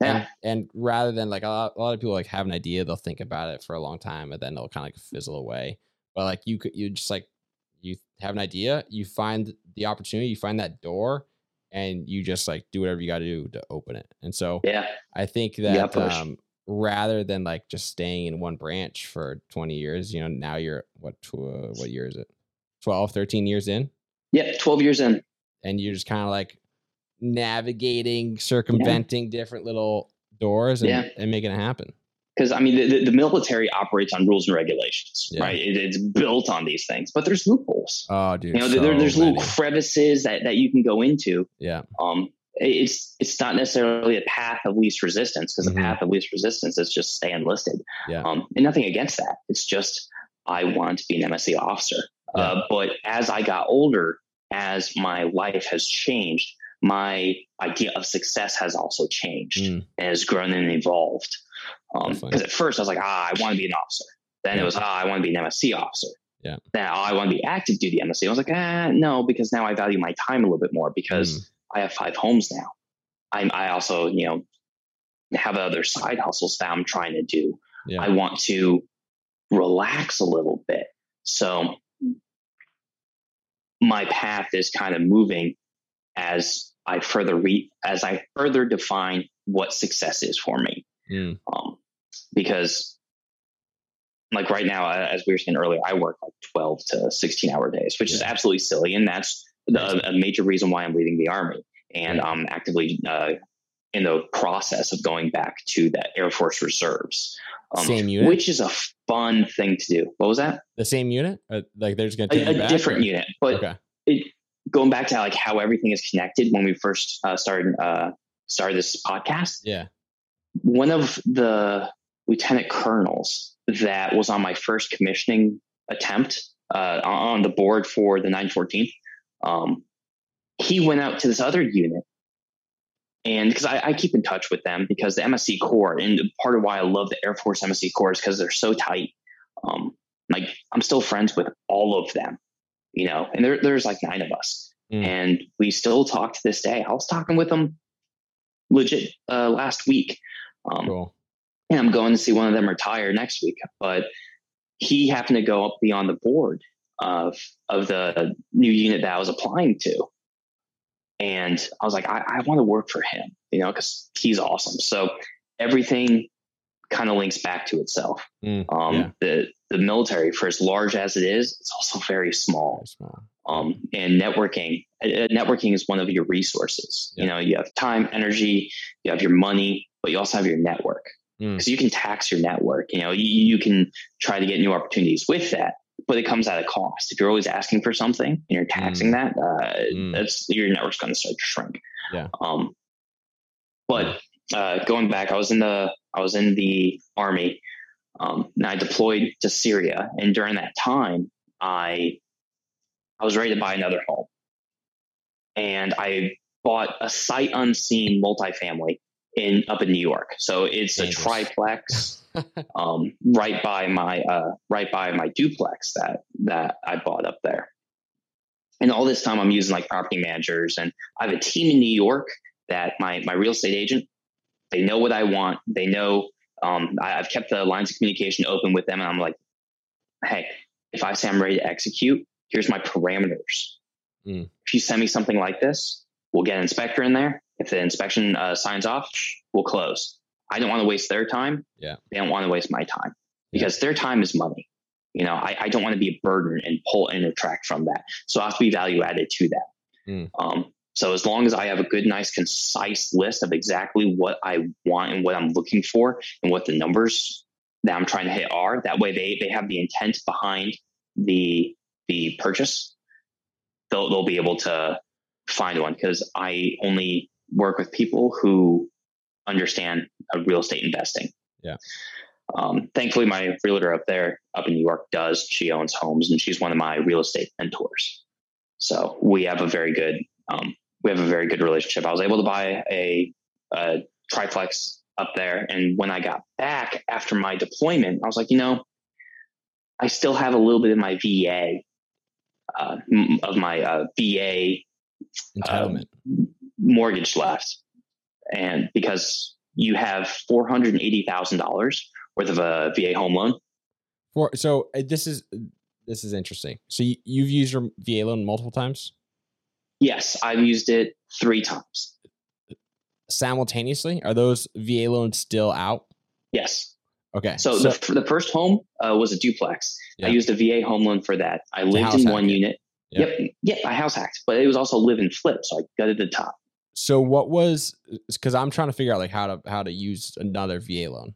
Yeah. And, and rather than like a lot, a lot of people like have an idea, they'll think about it for a long time and then they'll kind of like fizzle away. But like you could, you just like, you have an idea, you find the opportunity, you find that door and you just like do whatever you got to do to open it. And so Yeah. I think that um, rather than like just staying in one branch for 20 years, you know, now you're what, uh, what year is it? 12, 13 years in Yeah. Twelve years in. and you're just kind of like navigating, circumventing different little doors and, Yeah. and making it happen. because I mean the, the, military operates on rules and regulations, Yeah. right? It, it's built on these things, but there's loopholes. Oh, dude. you know, there, so there's little crevices that, that you can go into. Yeah. Um, it's it's not necessarily a path of least resistance because Mhm. the path of least resistance is just stay enlisted. Yeah. Um, and nothing against that. It's just I want to be an MSC officer. Uh, but as I got older, as my life has changed, my idea of success has also changed Mm, and has grown and evolved. Because Definitely. at first I was like, ah, I want to be an officer. Then Yeah. it was, ah, I want to be an MSC officer. Yeah. Then oh, I want to be active duty MSC. I was like, ah, no, because now I value my time a little bit more because Mm. I have five homes now. I'm, I also, you know, have other side hustles that I'm trying to do. yeah. I want to relax a little bit. So my path is kind of moving as I further re as I further define what success is for me. Mm. Um, because like right now, as we were saying earlier, I work like 12 to 16 hour days, which yeah. is absolutely silly. And that's the, a major reason why I'm leaving the army. And I'm actively uh, in the process of going back to the Air Force Reserves. Um, same unit, which is a fun thing to do. What was that? The same unit? Uh, like they're going to a, a different or? unit, but okay. it, going back to like how everything is connected when we first uh, started uh, started this podcast. Yeah, one of the lieutenant colonels that was on my first commissioning attempt uh, on the board for the 914th. Um, he went out to this other unit and because I, I, keep in touch with them because the MSC Corps and part of why I love the Air Force MSC Corps is because they're so tight. Um, like I'm still friends with all of them, you know, and there, there's like nine of us, mm. and we still talk to this day. I was talking with them legit uh, last week, um, cool. and I'm going to see one of them retire next week. But he happened to go up beyond the board of of the new unit that I was applying to, and I was like, I, I want to work for him, you know, because he's awesome. So everything kind of links back to itself. Mm, um, yeah. The the military, for as large as it is, it's also very small. Very small. Um, and networking, uh, networking is one of your resources. Yeah. You know, you have time, energy, you have your money, but you also have your network because mm. you can tax your network. You know, you, you can try to get new opportunities with that but it comes at a cost. If you're always asking for something and you're taxing mm. that, uh, mm. that's your network's going to start to shrink. Yeah. Um, but uh, going back, I was in the I was in the army. Um, and I deployed to Syria, and during that time, I I was ready to buy another home, and I bought a sight unseen multifamily in up in New York. So it's a triplex. um, right by my uh, right by my duplex that that I bought up there. And all this time, I'm using like property managers, and I have a team in New York that my my real estate agent. They know what I want. They know um, I, have kept the lines of communication open with them, and I'm like, hey, if I say I'm ready to execute, here's my parameters. Mm. If you send me something like this, we'll get an inspector in there. If the inspection uh, signs off, we'll close. I don't want to waste their time. Yeah. They don't want to waste my time because their time is money. You know, I, I don't want to be a burden and pull and attract from that. So I have to be value added to that. Mm. Um, so as long as I have a good, nice, concise list of exactly what I want and what I'm looking for and what the numbers that I'm trying to hit are, that way they they have the intent behind the the purchase. They'll they'll be able to find one because I only work with people who understand real estate investing. Yeah. Um, thankfully, my realtor up there, up in New York, does. She owns homes, and she's one of my real estate mentors. So we have a very good, um, we have a very good relationship. I was able to buy a, a triplex up there, and when I got back after my deployment, I was like, you know, I still have a little bit of my VA, uh, of my uh, VA entitlement uh, mortgage left and because you have four hundred and eighty thousand dollars worth of a VA home loan. For so uh, this is this is interesting. So you, you've used your VA loan multiple times. Yes, I've used it three times. Simultaneously, are those VA loans still out? Yes. Okay. So, so the, the first home uh, was a duplex. Yeah. I used a VA home loan for that. I lived in one unit. Yep. yep. Yep. I house hacked, but it was also live and flip. So I gutted the top. So what was because I'm trying to figure out like how to how to use another VA loan,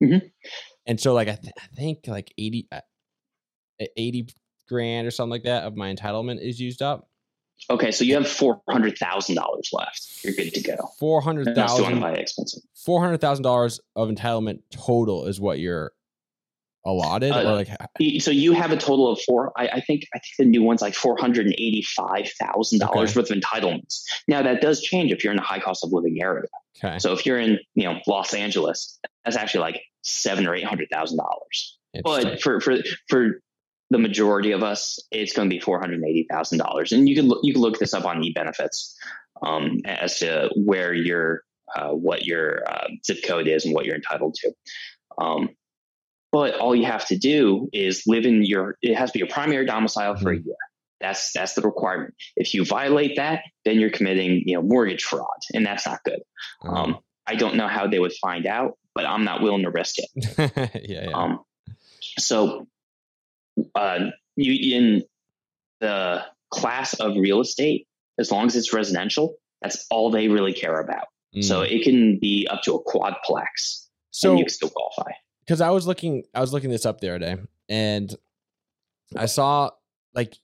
mm-hmm. and so like I, th- I think like 80, uh, 80 grand or something like that of my entitlement is used up. Okay, so you have four hundred thousand dollars left. You're good to go. Four hundred thousand. Four hundred thousand dollars of entitlement total is what you're allotted uh, or like so you have a total of four I, I, think i think the new one's like four hundred and eighty five thousand okay. dollars worth of entitlements. Now that does change if you're in a high cost of living area. Okay. So if you're in you know los angeles that's actually like seven or eight hundred thousand dollars. But for for for the majority of us it's going to be four hundred and eighty thousand dollars. And you can look you can look this up on eBenefits um, as to where your uh, what your uh, zip code is and what you're entitled to. Um, but all you have to do is live in your, it has to be your primary domicile for a mm-hmm. year. That's that's the requirement. If you violate that, then you're committing you know mortgage fraud, and that's not good. Mm. Um, I don't know how they would find out, but I'm not willing to risk it. yeah, yeah. Um, so, uh, you in the class of real estate, as long as it's residential, that's all they really care about. Mm. So it can be up to a quadplex, so and you can still qualify. Because I was looking, I was looking this up the other day, and I saw like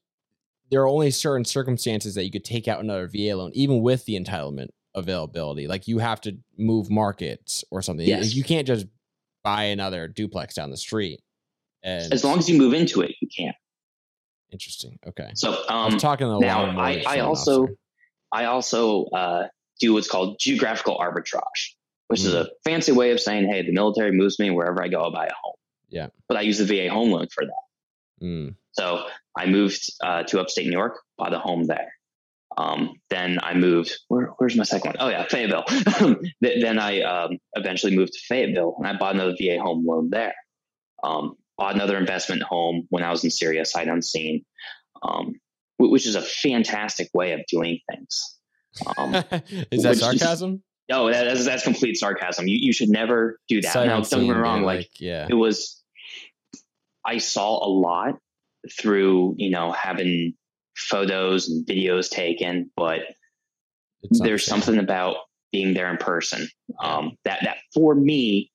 there are only certain circumstances that you could take out another VA loan, even with the entitlement availability. Like you have to move markets or something. Yes. You can't just buy another duplex down the street. And as long as you move into it, you can't. Interesting. Okay. So um, I'm talking a now. I, I also officer. I also uh, do what's called geographical arbitrage, which mm. is a mm. fancy way of saying, hey, the military moves me wherever I go, I'll buy a home. Yeah. But I use the VA home loan for that. Mm. So I moved uh, to upstate New York, bought a home there. Um, then I moved. Where, where's my second one? Oh yeah, Fayetteville. then I um, eventually moved to Fayetteville, and I bought another VA home loan there. Um, bought another investment home when I was in Syria, sight unseen, um, which is a fantastic way of doing things. Um, is that sarcasm? No, that, that's that's complete sarcasm. You you should never do that. Now, don't get me wrong. Like, like yeah, it was. I saw a lot through you know having photos and videos taken, but it's there's something about being there in person um, that that for me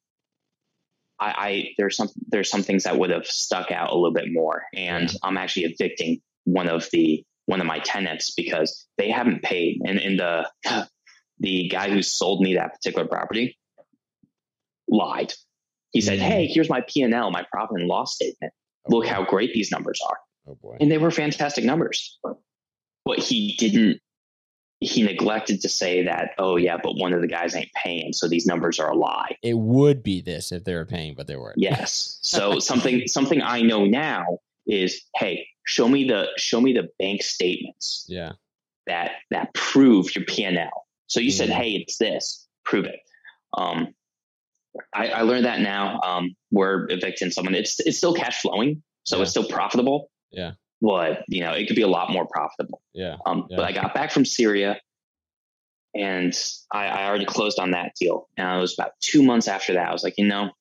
I, I, there's some there's some things that would have stuck out a little bit more and yeah. i'm actually evicting one of the one of my tenants because they haven't paid and, in the the guy who sold me that particular property lied he said mm-hmm. hey here's my p&l my profit and loss statement look how great these numbers are. Oh boy. And they were fantastic numbers. But he didn't he neglected to say that, oh yeah, but one of the guys ain't paying, so these numbers are a lie. It would be this if they were paying, but they weren't. Yes. So something something I know now is, hey, show me the show me the bank statements. Yeah. That that prove your P and L. So you mm. said, hey, it's this, prove it. Um, I, I learned that now. Um, we're evicting someone. It's it's still cash flowing, so yeah. it's still profitable. Yeah. But you know, it could be a lot more profitable. Yeah. Um, yeah. but I got back from Syria, and I, I already closed on that deal. And it was about two months after that. I was like, you know,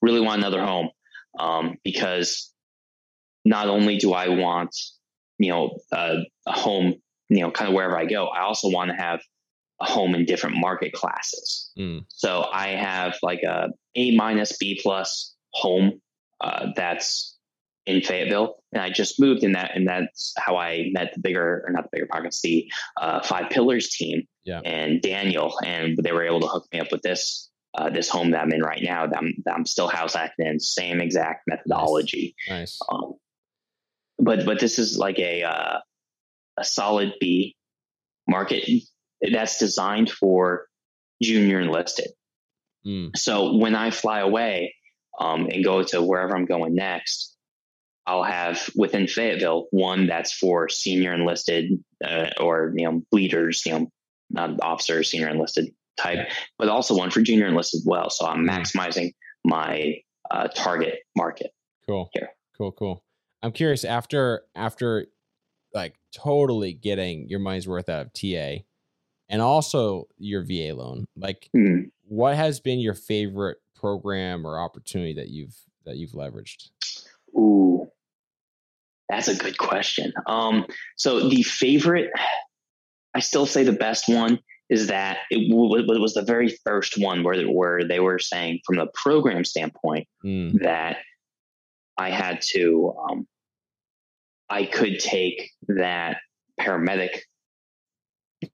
really want another home, um, because not only do I want, you know, a home, you know, kind of wherever I go, I also want to have a home in different market classes. Mm. So I have like a A minus B plus home uh, that's in Fayetteville, and I just moved in that, and that's how I met the bigger or not the BiggerPockets, the uh, Five Pillars team, yeah. and Daniel, and they were able to hook me up with this uh, this home that I'm in right now. That I'm, that I'm still house hacking in, same exact methodology. Nice. Um, but but this is like a uh, a solid B market that's designed for junior enlisted. Mm. So when I fly away um, and go to wherever I'm going next, I'll have within Fayetteville one that's for senior enlisted uh, or you know leaders, you know, not officers, senior enlisted type, but also one for junior enlisted as well. So I'm mm. maximizing my uh, target market. Cool. Here. Cool. Cool. I'm curious after after like totally getting your money's worth out of TA and also your VA loan. Like, mm. what has been your favorite program or opportunity that you've that you've leveraged? Ooh, that's a good question. Um, so the favorite, I still say the best one is that it, w- it was the very first one where where they were saying from the program standpoint mm. that I had to, um, I could take that paramedic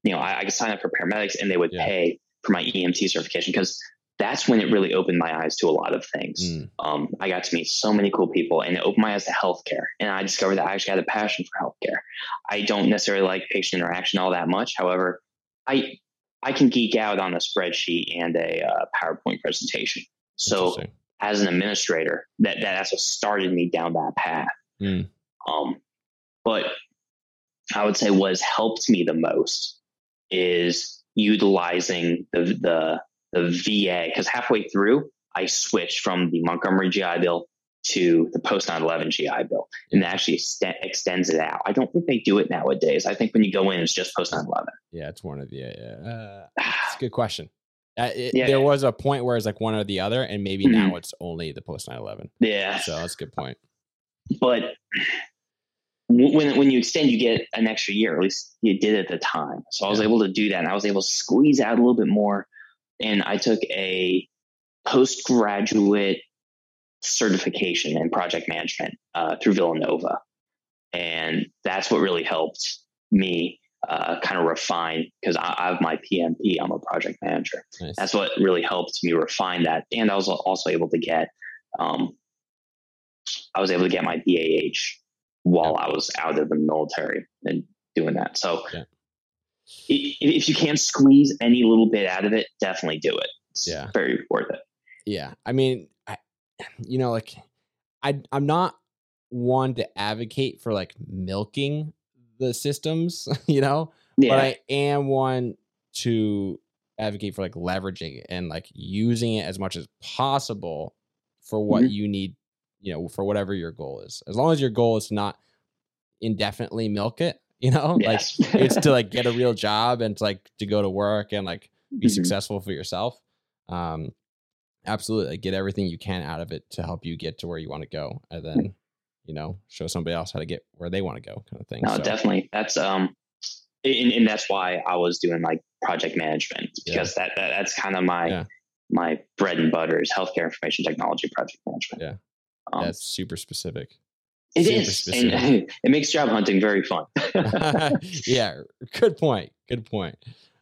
you know, I, I could sign up for paramedics and they would yeah. pay for my EMT certification because that's when it really opened my eyes to a lot of things. Mm. Um, I got to meet so many cool people and it opened my eyes to healthcare. And I discovered that I actually had a passion for healthcare. I don't necessarily like patient interaction all that much. However, I I can geek out on a spreadsheet and a uh, PowerPoint presentation. So as an administrator, that, that's what started me down that path. Mm. Um, but I would say what has helped me the most is utilizing the the, the VA because halfway through I switched from the Montgomery GI Bill to the post 9/11 GI Bill, and that actually ext- extends it out. I don't think they do it nowadays. I think when you go in, it's just post 9/11. Yeah, it's one of the. Uh, uh, it's a good question. Uh, it, yeah. There was a point where it's like one or the other, and maybe mm-hmm. now it's only the post 9/11. Yeah, so that's a good point. But when when you extend, you get an extra year. At least you did at the time. So I was able to do that, and I was able to squeeze out a little bit more. And I took a postgraduate certification in project management uh, through Villanova, and that's what really helped me uh, kind of refine because I, I, have my PMP. I'm a project manager. Nice. That's what really helped me refine that, and I was also able to get. Um, I was able to get my BAH while I was out of the military and doing that. So yeah. if you can squeeze any little bit out of it, definitely do it. It's yeah. very worth it. Yeah. I mean, I, you know, like I, I'm not one to advocate for like milking the systems, you know, yeah. but I am one to advocate for like leveraging it and like using it as much as possible for what mm-hmm. you need you know, for whatever your goal is. As long as your goal is not indefinitely milk it, you know, yes. like it's to like get a real job and to like to go to work and like be mm-hmm. successful for yourself. Um, absolutely, like, get everything you can out of it to help you get to where you want to go, and then you know show somebody else how to get where they want to go, kind of thing. No, so. definitely. That's um, and, and, that's why I was doing like project management because yeah. that, that that's kind of my yeah. my bread and butter is healthcare information technology project management. Yeah. Um, That's super specific. It super is, specific. and it makes job hunting very fun. yeah, good point. Good point.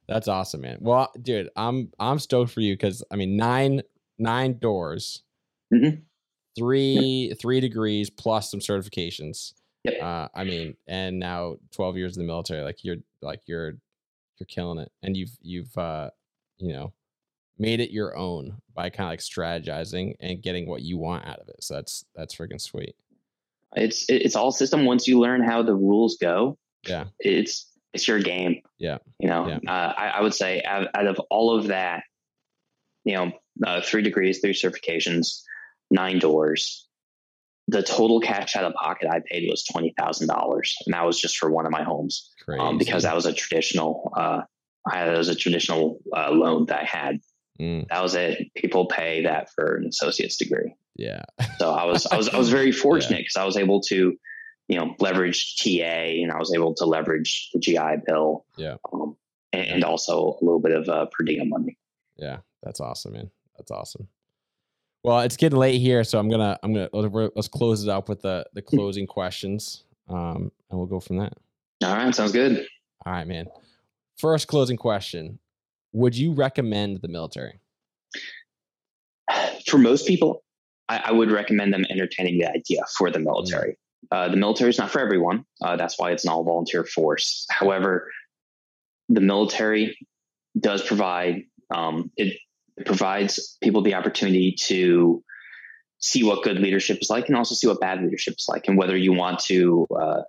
That's awesome, man. Well, dude, I'm I'm stoked for you because I mean nine nine doors, mm-hmm. three yep. three degrees plus some certifications. Yep. Uh, I mean, and now twelve years in the military. Like you're like you're you're killing it, and you've you've uh, you know made it your own by kind of like strategizing and getting what you want out of it. So that's that's freaking sweet. It's it's all system. Once you learn how the rules go, yeah, it's it's your game. Yeah, you know, yeah. Uh, I, I, would say out, out, of all of that, you know, uh, three degrees, three certifications, nine doors. The total cash out of pocket I paid was twenty thousand dollars, and that was just for one of my homes, um, because that was a traditional. Uh, I had, was a traditional uh, loan that I had Mm. That was it. People pay that for an associate's degree. Yeah. so I was I was I was very fortunate because yeah. I was able to, you know, leverage TA and I was able to leverage the GI Bill. Yeah. Um, and, and, also a little bit of uh, per diem money. Yeah, that's awesome, man. That's awesome. Well, it's getting late here, so I'm gonna I'm gonna let's close it up with the the hmm. closing questions, um, and we'll go from that. All right, sounds good. All right, man. First closing question: would you recommend the military? For most people, I, I would recommend them entertaining the idea for the military. Mm-hmm. Uh, the military is not for everyone. Uh, that's why it's an all volunteer force. However, the military does provide um, it, it provides people the opportunity to see what good leadership is like and also see what bad leadership is like and whether you want to uh,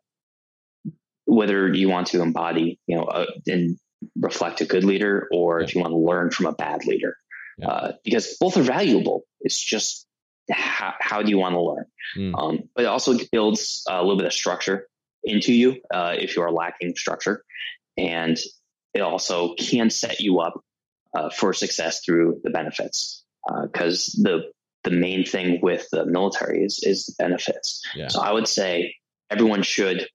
whether you want to embody you know uh, and reflect a good leader or yeah. if you want to learn from a bad leader. Yeah. Uh, because both are valuable. It's just how, how do you want to learn? Mm. Um, but it also builds a little bit of structure into you uh, if you are lacking structure. And it also can set you up uh, for success through the benefits. Because uh, the the main thing with the military is is the benefits. Yeah. So I would say everyone should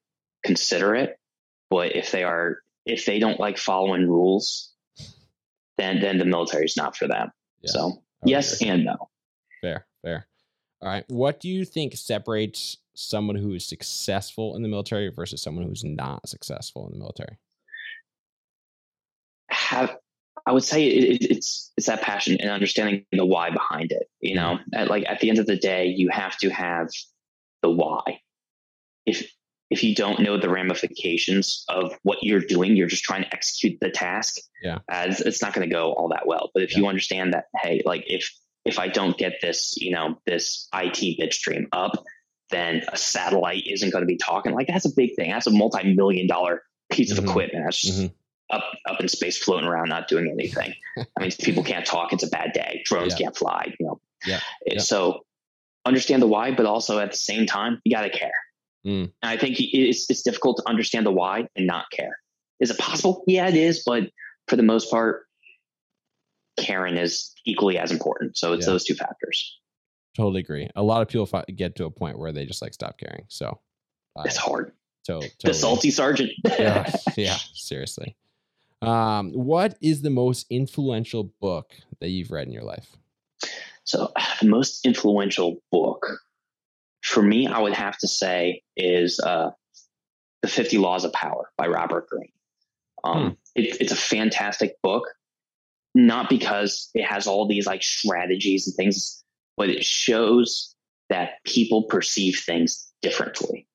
consider it, but if they are if they don't like following rules, then then the military is not for them. Yeah. So okay. yes and no. Fair, fair. All right. What do you think separates someone who is successful in the military versus someone who's not successful in the military? Have I would say it, it's it's that passion and understanding the why behind it. You know, mm-hmm. at, like at the end of the day, you have to have the why. If if you don't know the ramifications of what you're doing, you're just trying to execute the task. Yeah, as it's not going to go all that well. But if yeah. you understand that, hey, like if if I don't get this, you know, this IT bit stream up, then a satellite isn't going to be talking. Like that's a big thing. That's a multi-million dollar piece mm-hmm. of equipment. That's just mm-hmm. up up in space, floating around, not doing anything. I mean, people can't talk. It's a bad day. Drones yeah. can't fly. You know. Yeah. So understand the why, but also at the same time, you got to care. Mm. And I think it's, it's difficult to understand the why and not care. Is it possible? Yeah, it is. But for the most part, caring is equally as important. So it's yeah. those two factors. Totally agree. A lot of people get to a point where they just like stop caring. So it's hard. So totally. the salty sergeant. yeah, yeah, seriously. Um, what is the most influential book that you've read in your life? So the most influential book for me, I would have to say is uh, the Fifty Laws of Power by Robert Greene. Um, hmm. it, it's a fantastic book, not because it has all these like strategies and things, but it shows that people perceive things differently.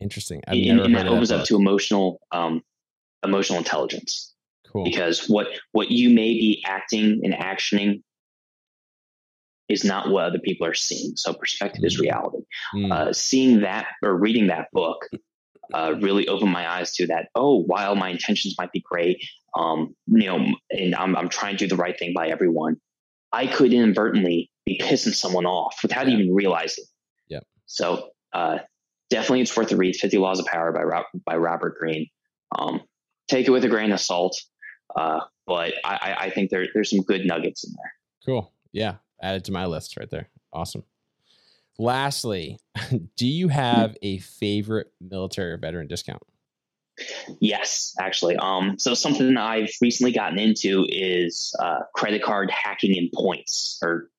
Interesting. I've and, and that opens up to emotional, um, emotional intelligence. Cool. Because what what you may be acting and actioning is not what other people are seeing. So perspective mm. is reality. Mm. Uh, seeing that or reading that book uh, really opened my eyes to that. Oh, while my intentions might be great, um, you know, and I'm, I'm trying to do the right thing by everyone, I could inadvertently be pissing someone off without yeah. even realizing. Yeah. So uh, definitely, it's worth a read. Fifty Laws of Power by Rob, by Robert Greene. Um, take it with a grain of salt, uh, but I, I think there, there's some good nuggets in there. Cool. Yeah, added to my list right there. Awesome. Lastly, do you have a favorite military or veteran discount? Yes, actually. Um, so something I've recently gotten into is uh, credit card hacking in points or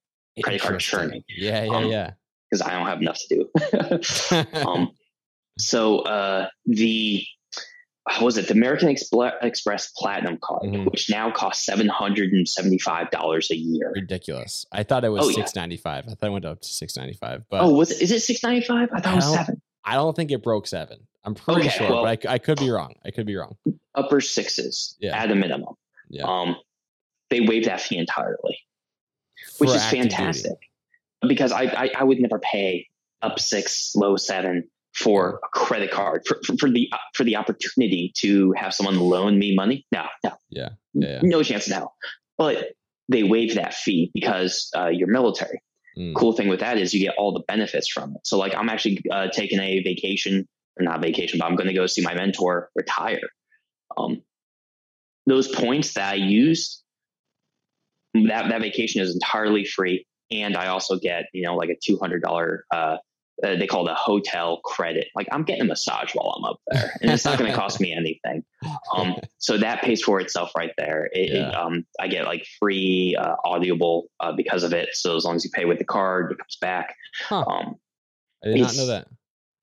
credit card churning. Yeah, yeah, um, yeah. Because I don't have enough to do. um, so uh, the was it the American Express Platinum card, mm-hmm. which now costs seven hundred and seventy five dollars a year. Ridiculous! I thought it was oh, six ninety five. I thought it went up to six ninety five. But oh, was it, is it six ninety five? I thought I it was seven. I don't think it broke seven. I'm pretty okay, sure, well, but I, I, could be wrong. I could be wrong. Upper sixes yeah. at a minimum. Yeah. Um, they waived that fee entirely, For which is fantastic. Duty. Because I, I I would never pay up six, low seven for a credit card for, for, for, the for the opportunity to have someone loan me money. No, no, yeah, yeah, yeah. no chance now. But they waive that fee because uh, you're military. Mm. Cool thing with that is you get all the benefits from it. So like I'm actually uh, taking a vacation or not vacation, but I'm going to go see my mentor retire. Um, those points that I used, that that vacation is entirely free, and I also get you know like a two hundred dollar uh, uh, they call it a hotel credit. Like I'm getting a massage while I'm up there, and it's not going to cost me anything. Um, so that pays for itself right there. It, yeah. it, um, I get like free uh, Audible uh, because of it. So as long as you pay with the card, it comes back. Huh. Um, I did not know that.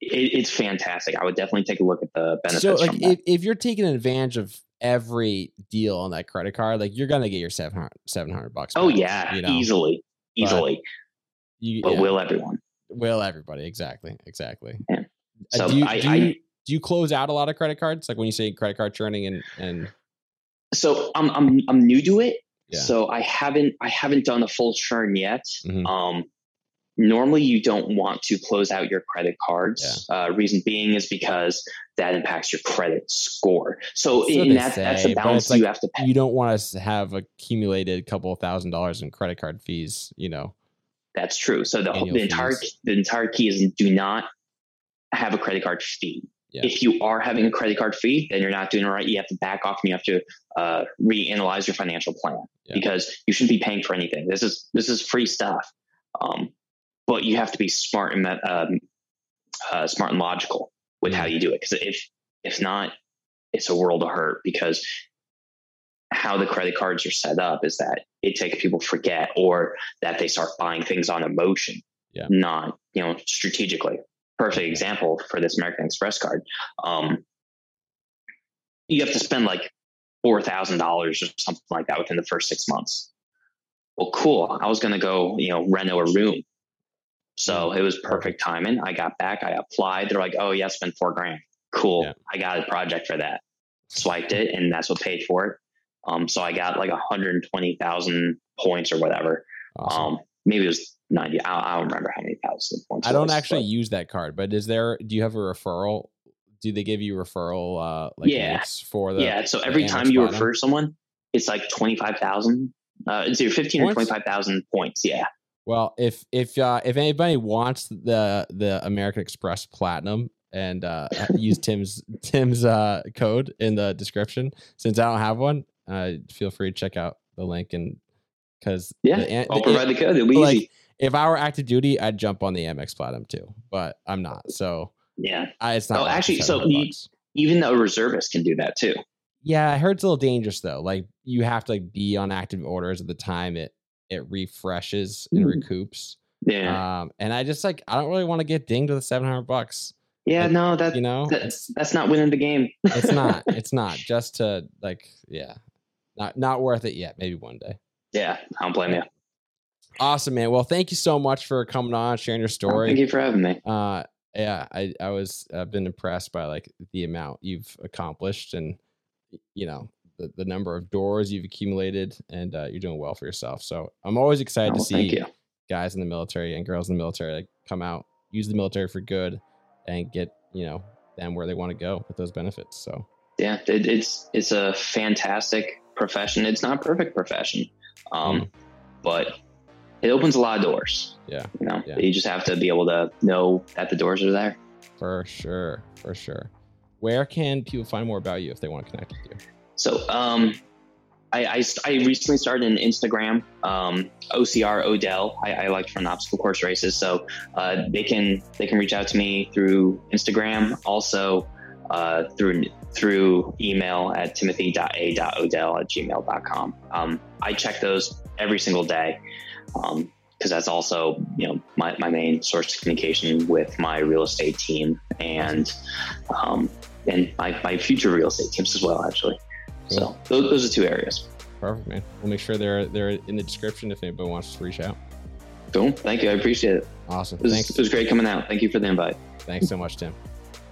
It, it's fantastic. I would definitely take a look at the benefits. So, like, if, if you're taking advantage of every deal on that credit card, like you're gonna get your 700, 700 bucks. Oh yeah, you know? easily, easily. But, you, but yeah. will everyone? Will everybody exactly, exactly. Yeah. Uh, so do you, I, do, you, I, do you close out a lot of credit cards? Like when you say credit card churning and and. So I'm I'm I'm new to it. Yeah. So I haven't I haven't done a full churn yet. Mm-hmm. Um, normally you don't want to close out your credit cards. Yeah. Uh, reason being is because that impacts your credit score. So, so in that, say, that's a balance like you have to pay. You don't want to have accumulated a couple of thousand dollars in credit card fees, you know. That's true. So the, the entire the entire key is do not have a credit card fee. Yeah. If you are having a credit card fee, then you're not doing it right. You have to back off and you have to uh, reanalyze your financial plan yeah. because you shouldn't be paying for anything. This is this is free stuff, um, but you have to be smart and um, uh, smart and logical with how you do it. Because if if not, it's a world of hurt because how the credit cards are set up is that it takes people forget or that they start buying things on emotion, yeah. not you know strategically. Perfect example for this American Express card. Um, you have to spend like four thousand dollars or something like that within the first six months. Well, cool. I was going to go, you know, rent a room. So it was perfect timing. I got back, I applied. They're like, oh, yeah, spend four grand. Cool. Yeah. I got a project for that. Swiped it, and that's what paid for it. Um, so I got like 120,000 points or whatever. Awesome. Um, maybe it was 90. I, I, don't remember how many thousand points. I don't was, actually but. use that card, but is there, do you have a referral? Do they give you referral, uh, like yeah. for the, yeah. So every time you refer someone, it's like 25,000. Uh, it's either 15 points? or 25,000 points. Yeah. Well, if if uh, if anybody wants the the American Express Platinum and uh, use Tim's Tim's uh, code in the description, since I don't have one, uh, feel free to check out the link and because yeah, the, I'll the, provide the code. It'll be like, easy. If I were active duty, I'd jump on the Amex Platinum too, but I'm not. So yeah, I, it's not. Oh, actually, so you, even though reservists can do that too. Yeah, I heard it's a little dangerous though. Like you have to like be on active orders at the time it it refreshes and mm. recoups. Yeah. Um, and I just like I don't really want to get dinged with seven hundred bucks. Yeah, like, no, that you know that's that's not winning the game. it's not. It's not. Just to like, yeah, not not worth it yet. Maybe one day. Yeah, I don't blame you. Awesome, man. Well, thank you so much for coming on, sharing your story. Thank you for having me. Uh, yeah, I I was I've been impressed by like the amount you've accomplished and you know the, the number of doors you've accumulated and uh, you're doing well for yourself. So I'm always excited oh, to see guys in the military and girls in the military like come out, use the military for good, and get you know them where they want to go with those benefits. So yeah, it, it's it's a fantastic profession. It's not a perfect profession, um, mm. but it opens a lot of doors. Yeah, you know, yeah. you just have to be able to know that the doors are there. For sure, for sure. Where can people find more about you if they want to connect with you? So um, I, I, I, recently started an Instagram, um, OCR Odell. I, I like to run obstacle course races, so uh, they can they can reach out to me through Instagram, also uh, through through email at timothy.a.odell at gmail.com. Um, I check those every single day because um, that's also you know my, my main source of communication with my real estate team and um, and my, my future real estate teams as well actually. Cool. So those, those are two areas. Perfect, man. We'll make sure they're they're in the description if anybody wants to reach out. Cool. Thank you. I appreciate it. Awesome. It was, Thanks. It was great coming out. Thank you for the invite. Thanks so much, Tim.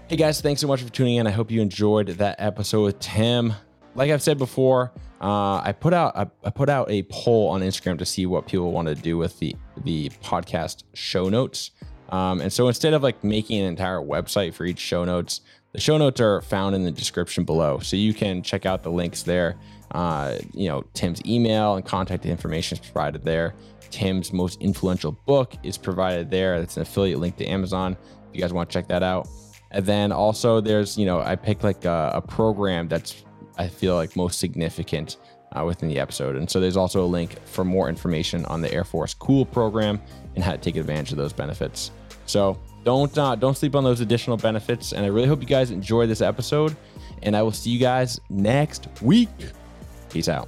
Hey guys, thanks so much for tuning in. I hope you enjoyed that episode with Tim. Like I've said before, uh, I put out I, I, put out a poll on Instagram to see what people want to do with the the podcast show notes. Um, and so instead of like making an entire website for each show notes, the show notes are found in the description below, so you can check out the links there. Uh, you know, Tim's email and contact information is provided there. Tim's most influential book is provided there. That's an affiliate link to Amazon. If you guys want to check that out. And then also there's, you know, I picked like a, a program that's I feel like most significant uh, within the episode. And so there's also a link for more information on the Air Force Cool program and how to take advantage of those benefits. So don't uh, don't sleep on those additional benefits. And I really hope you guys enjoy this episode. And I will see you guys next week. Peace out.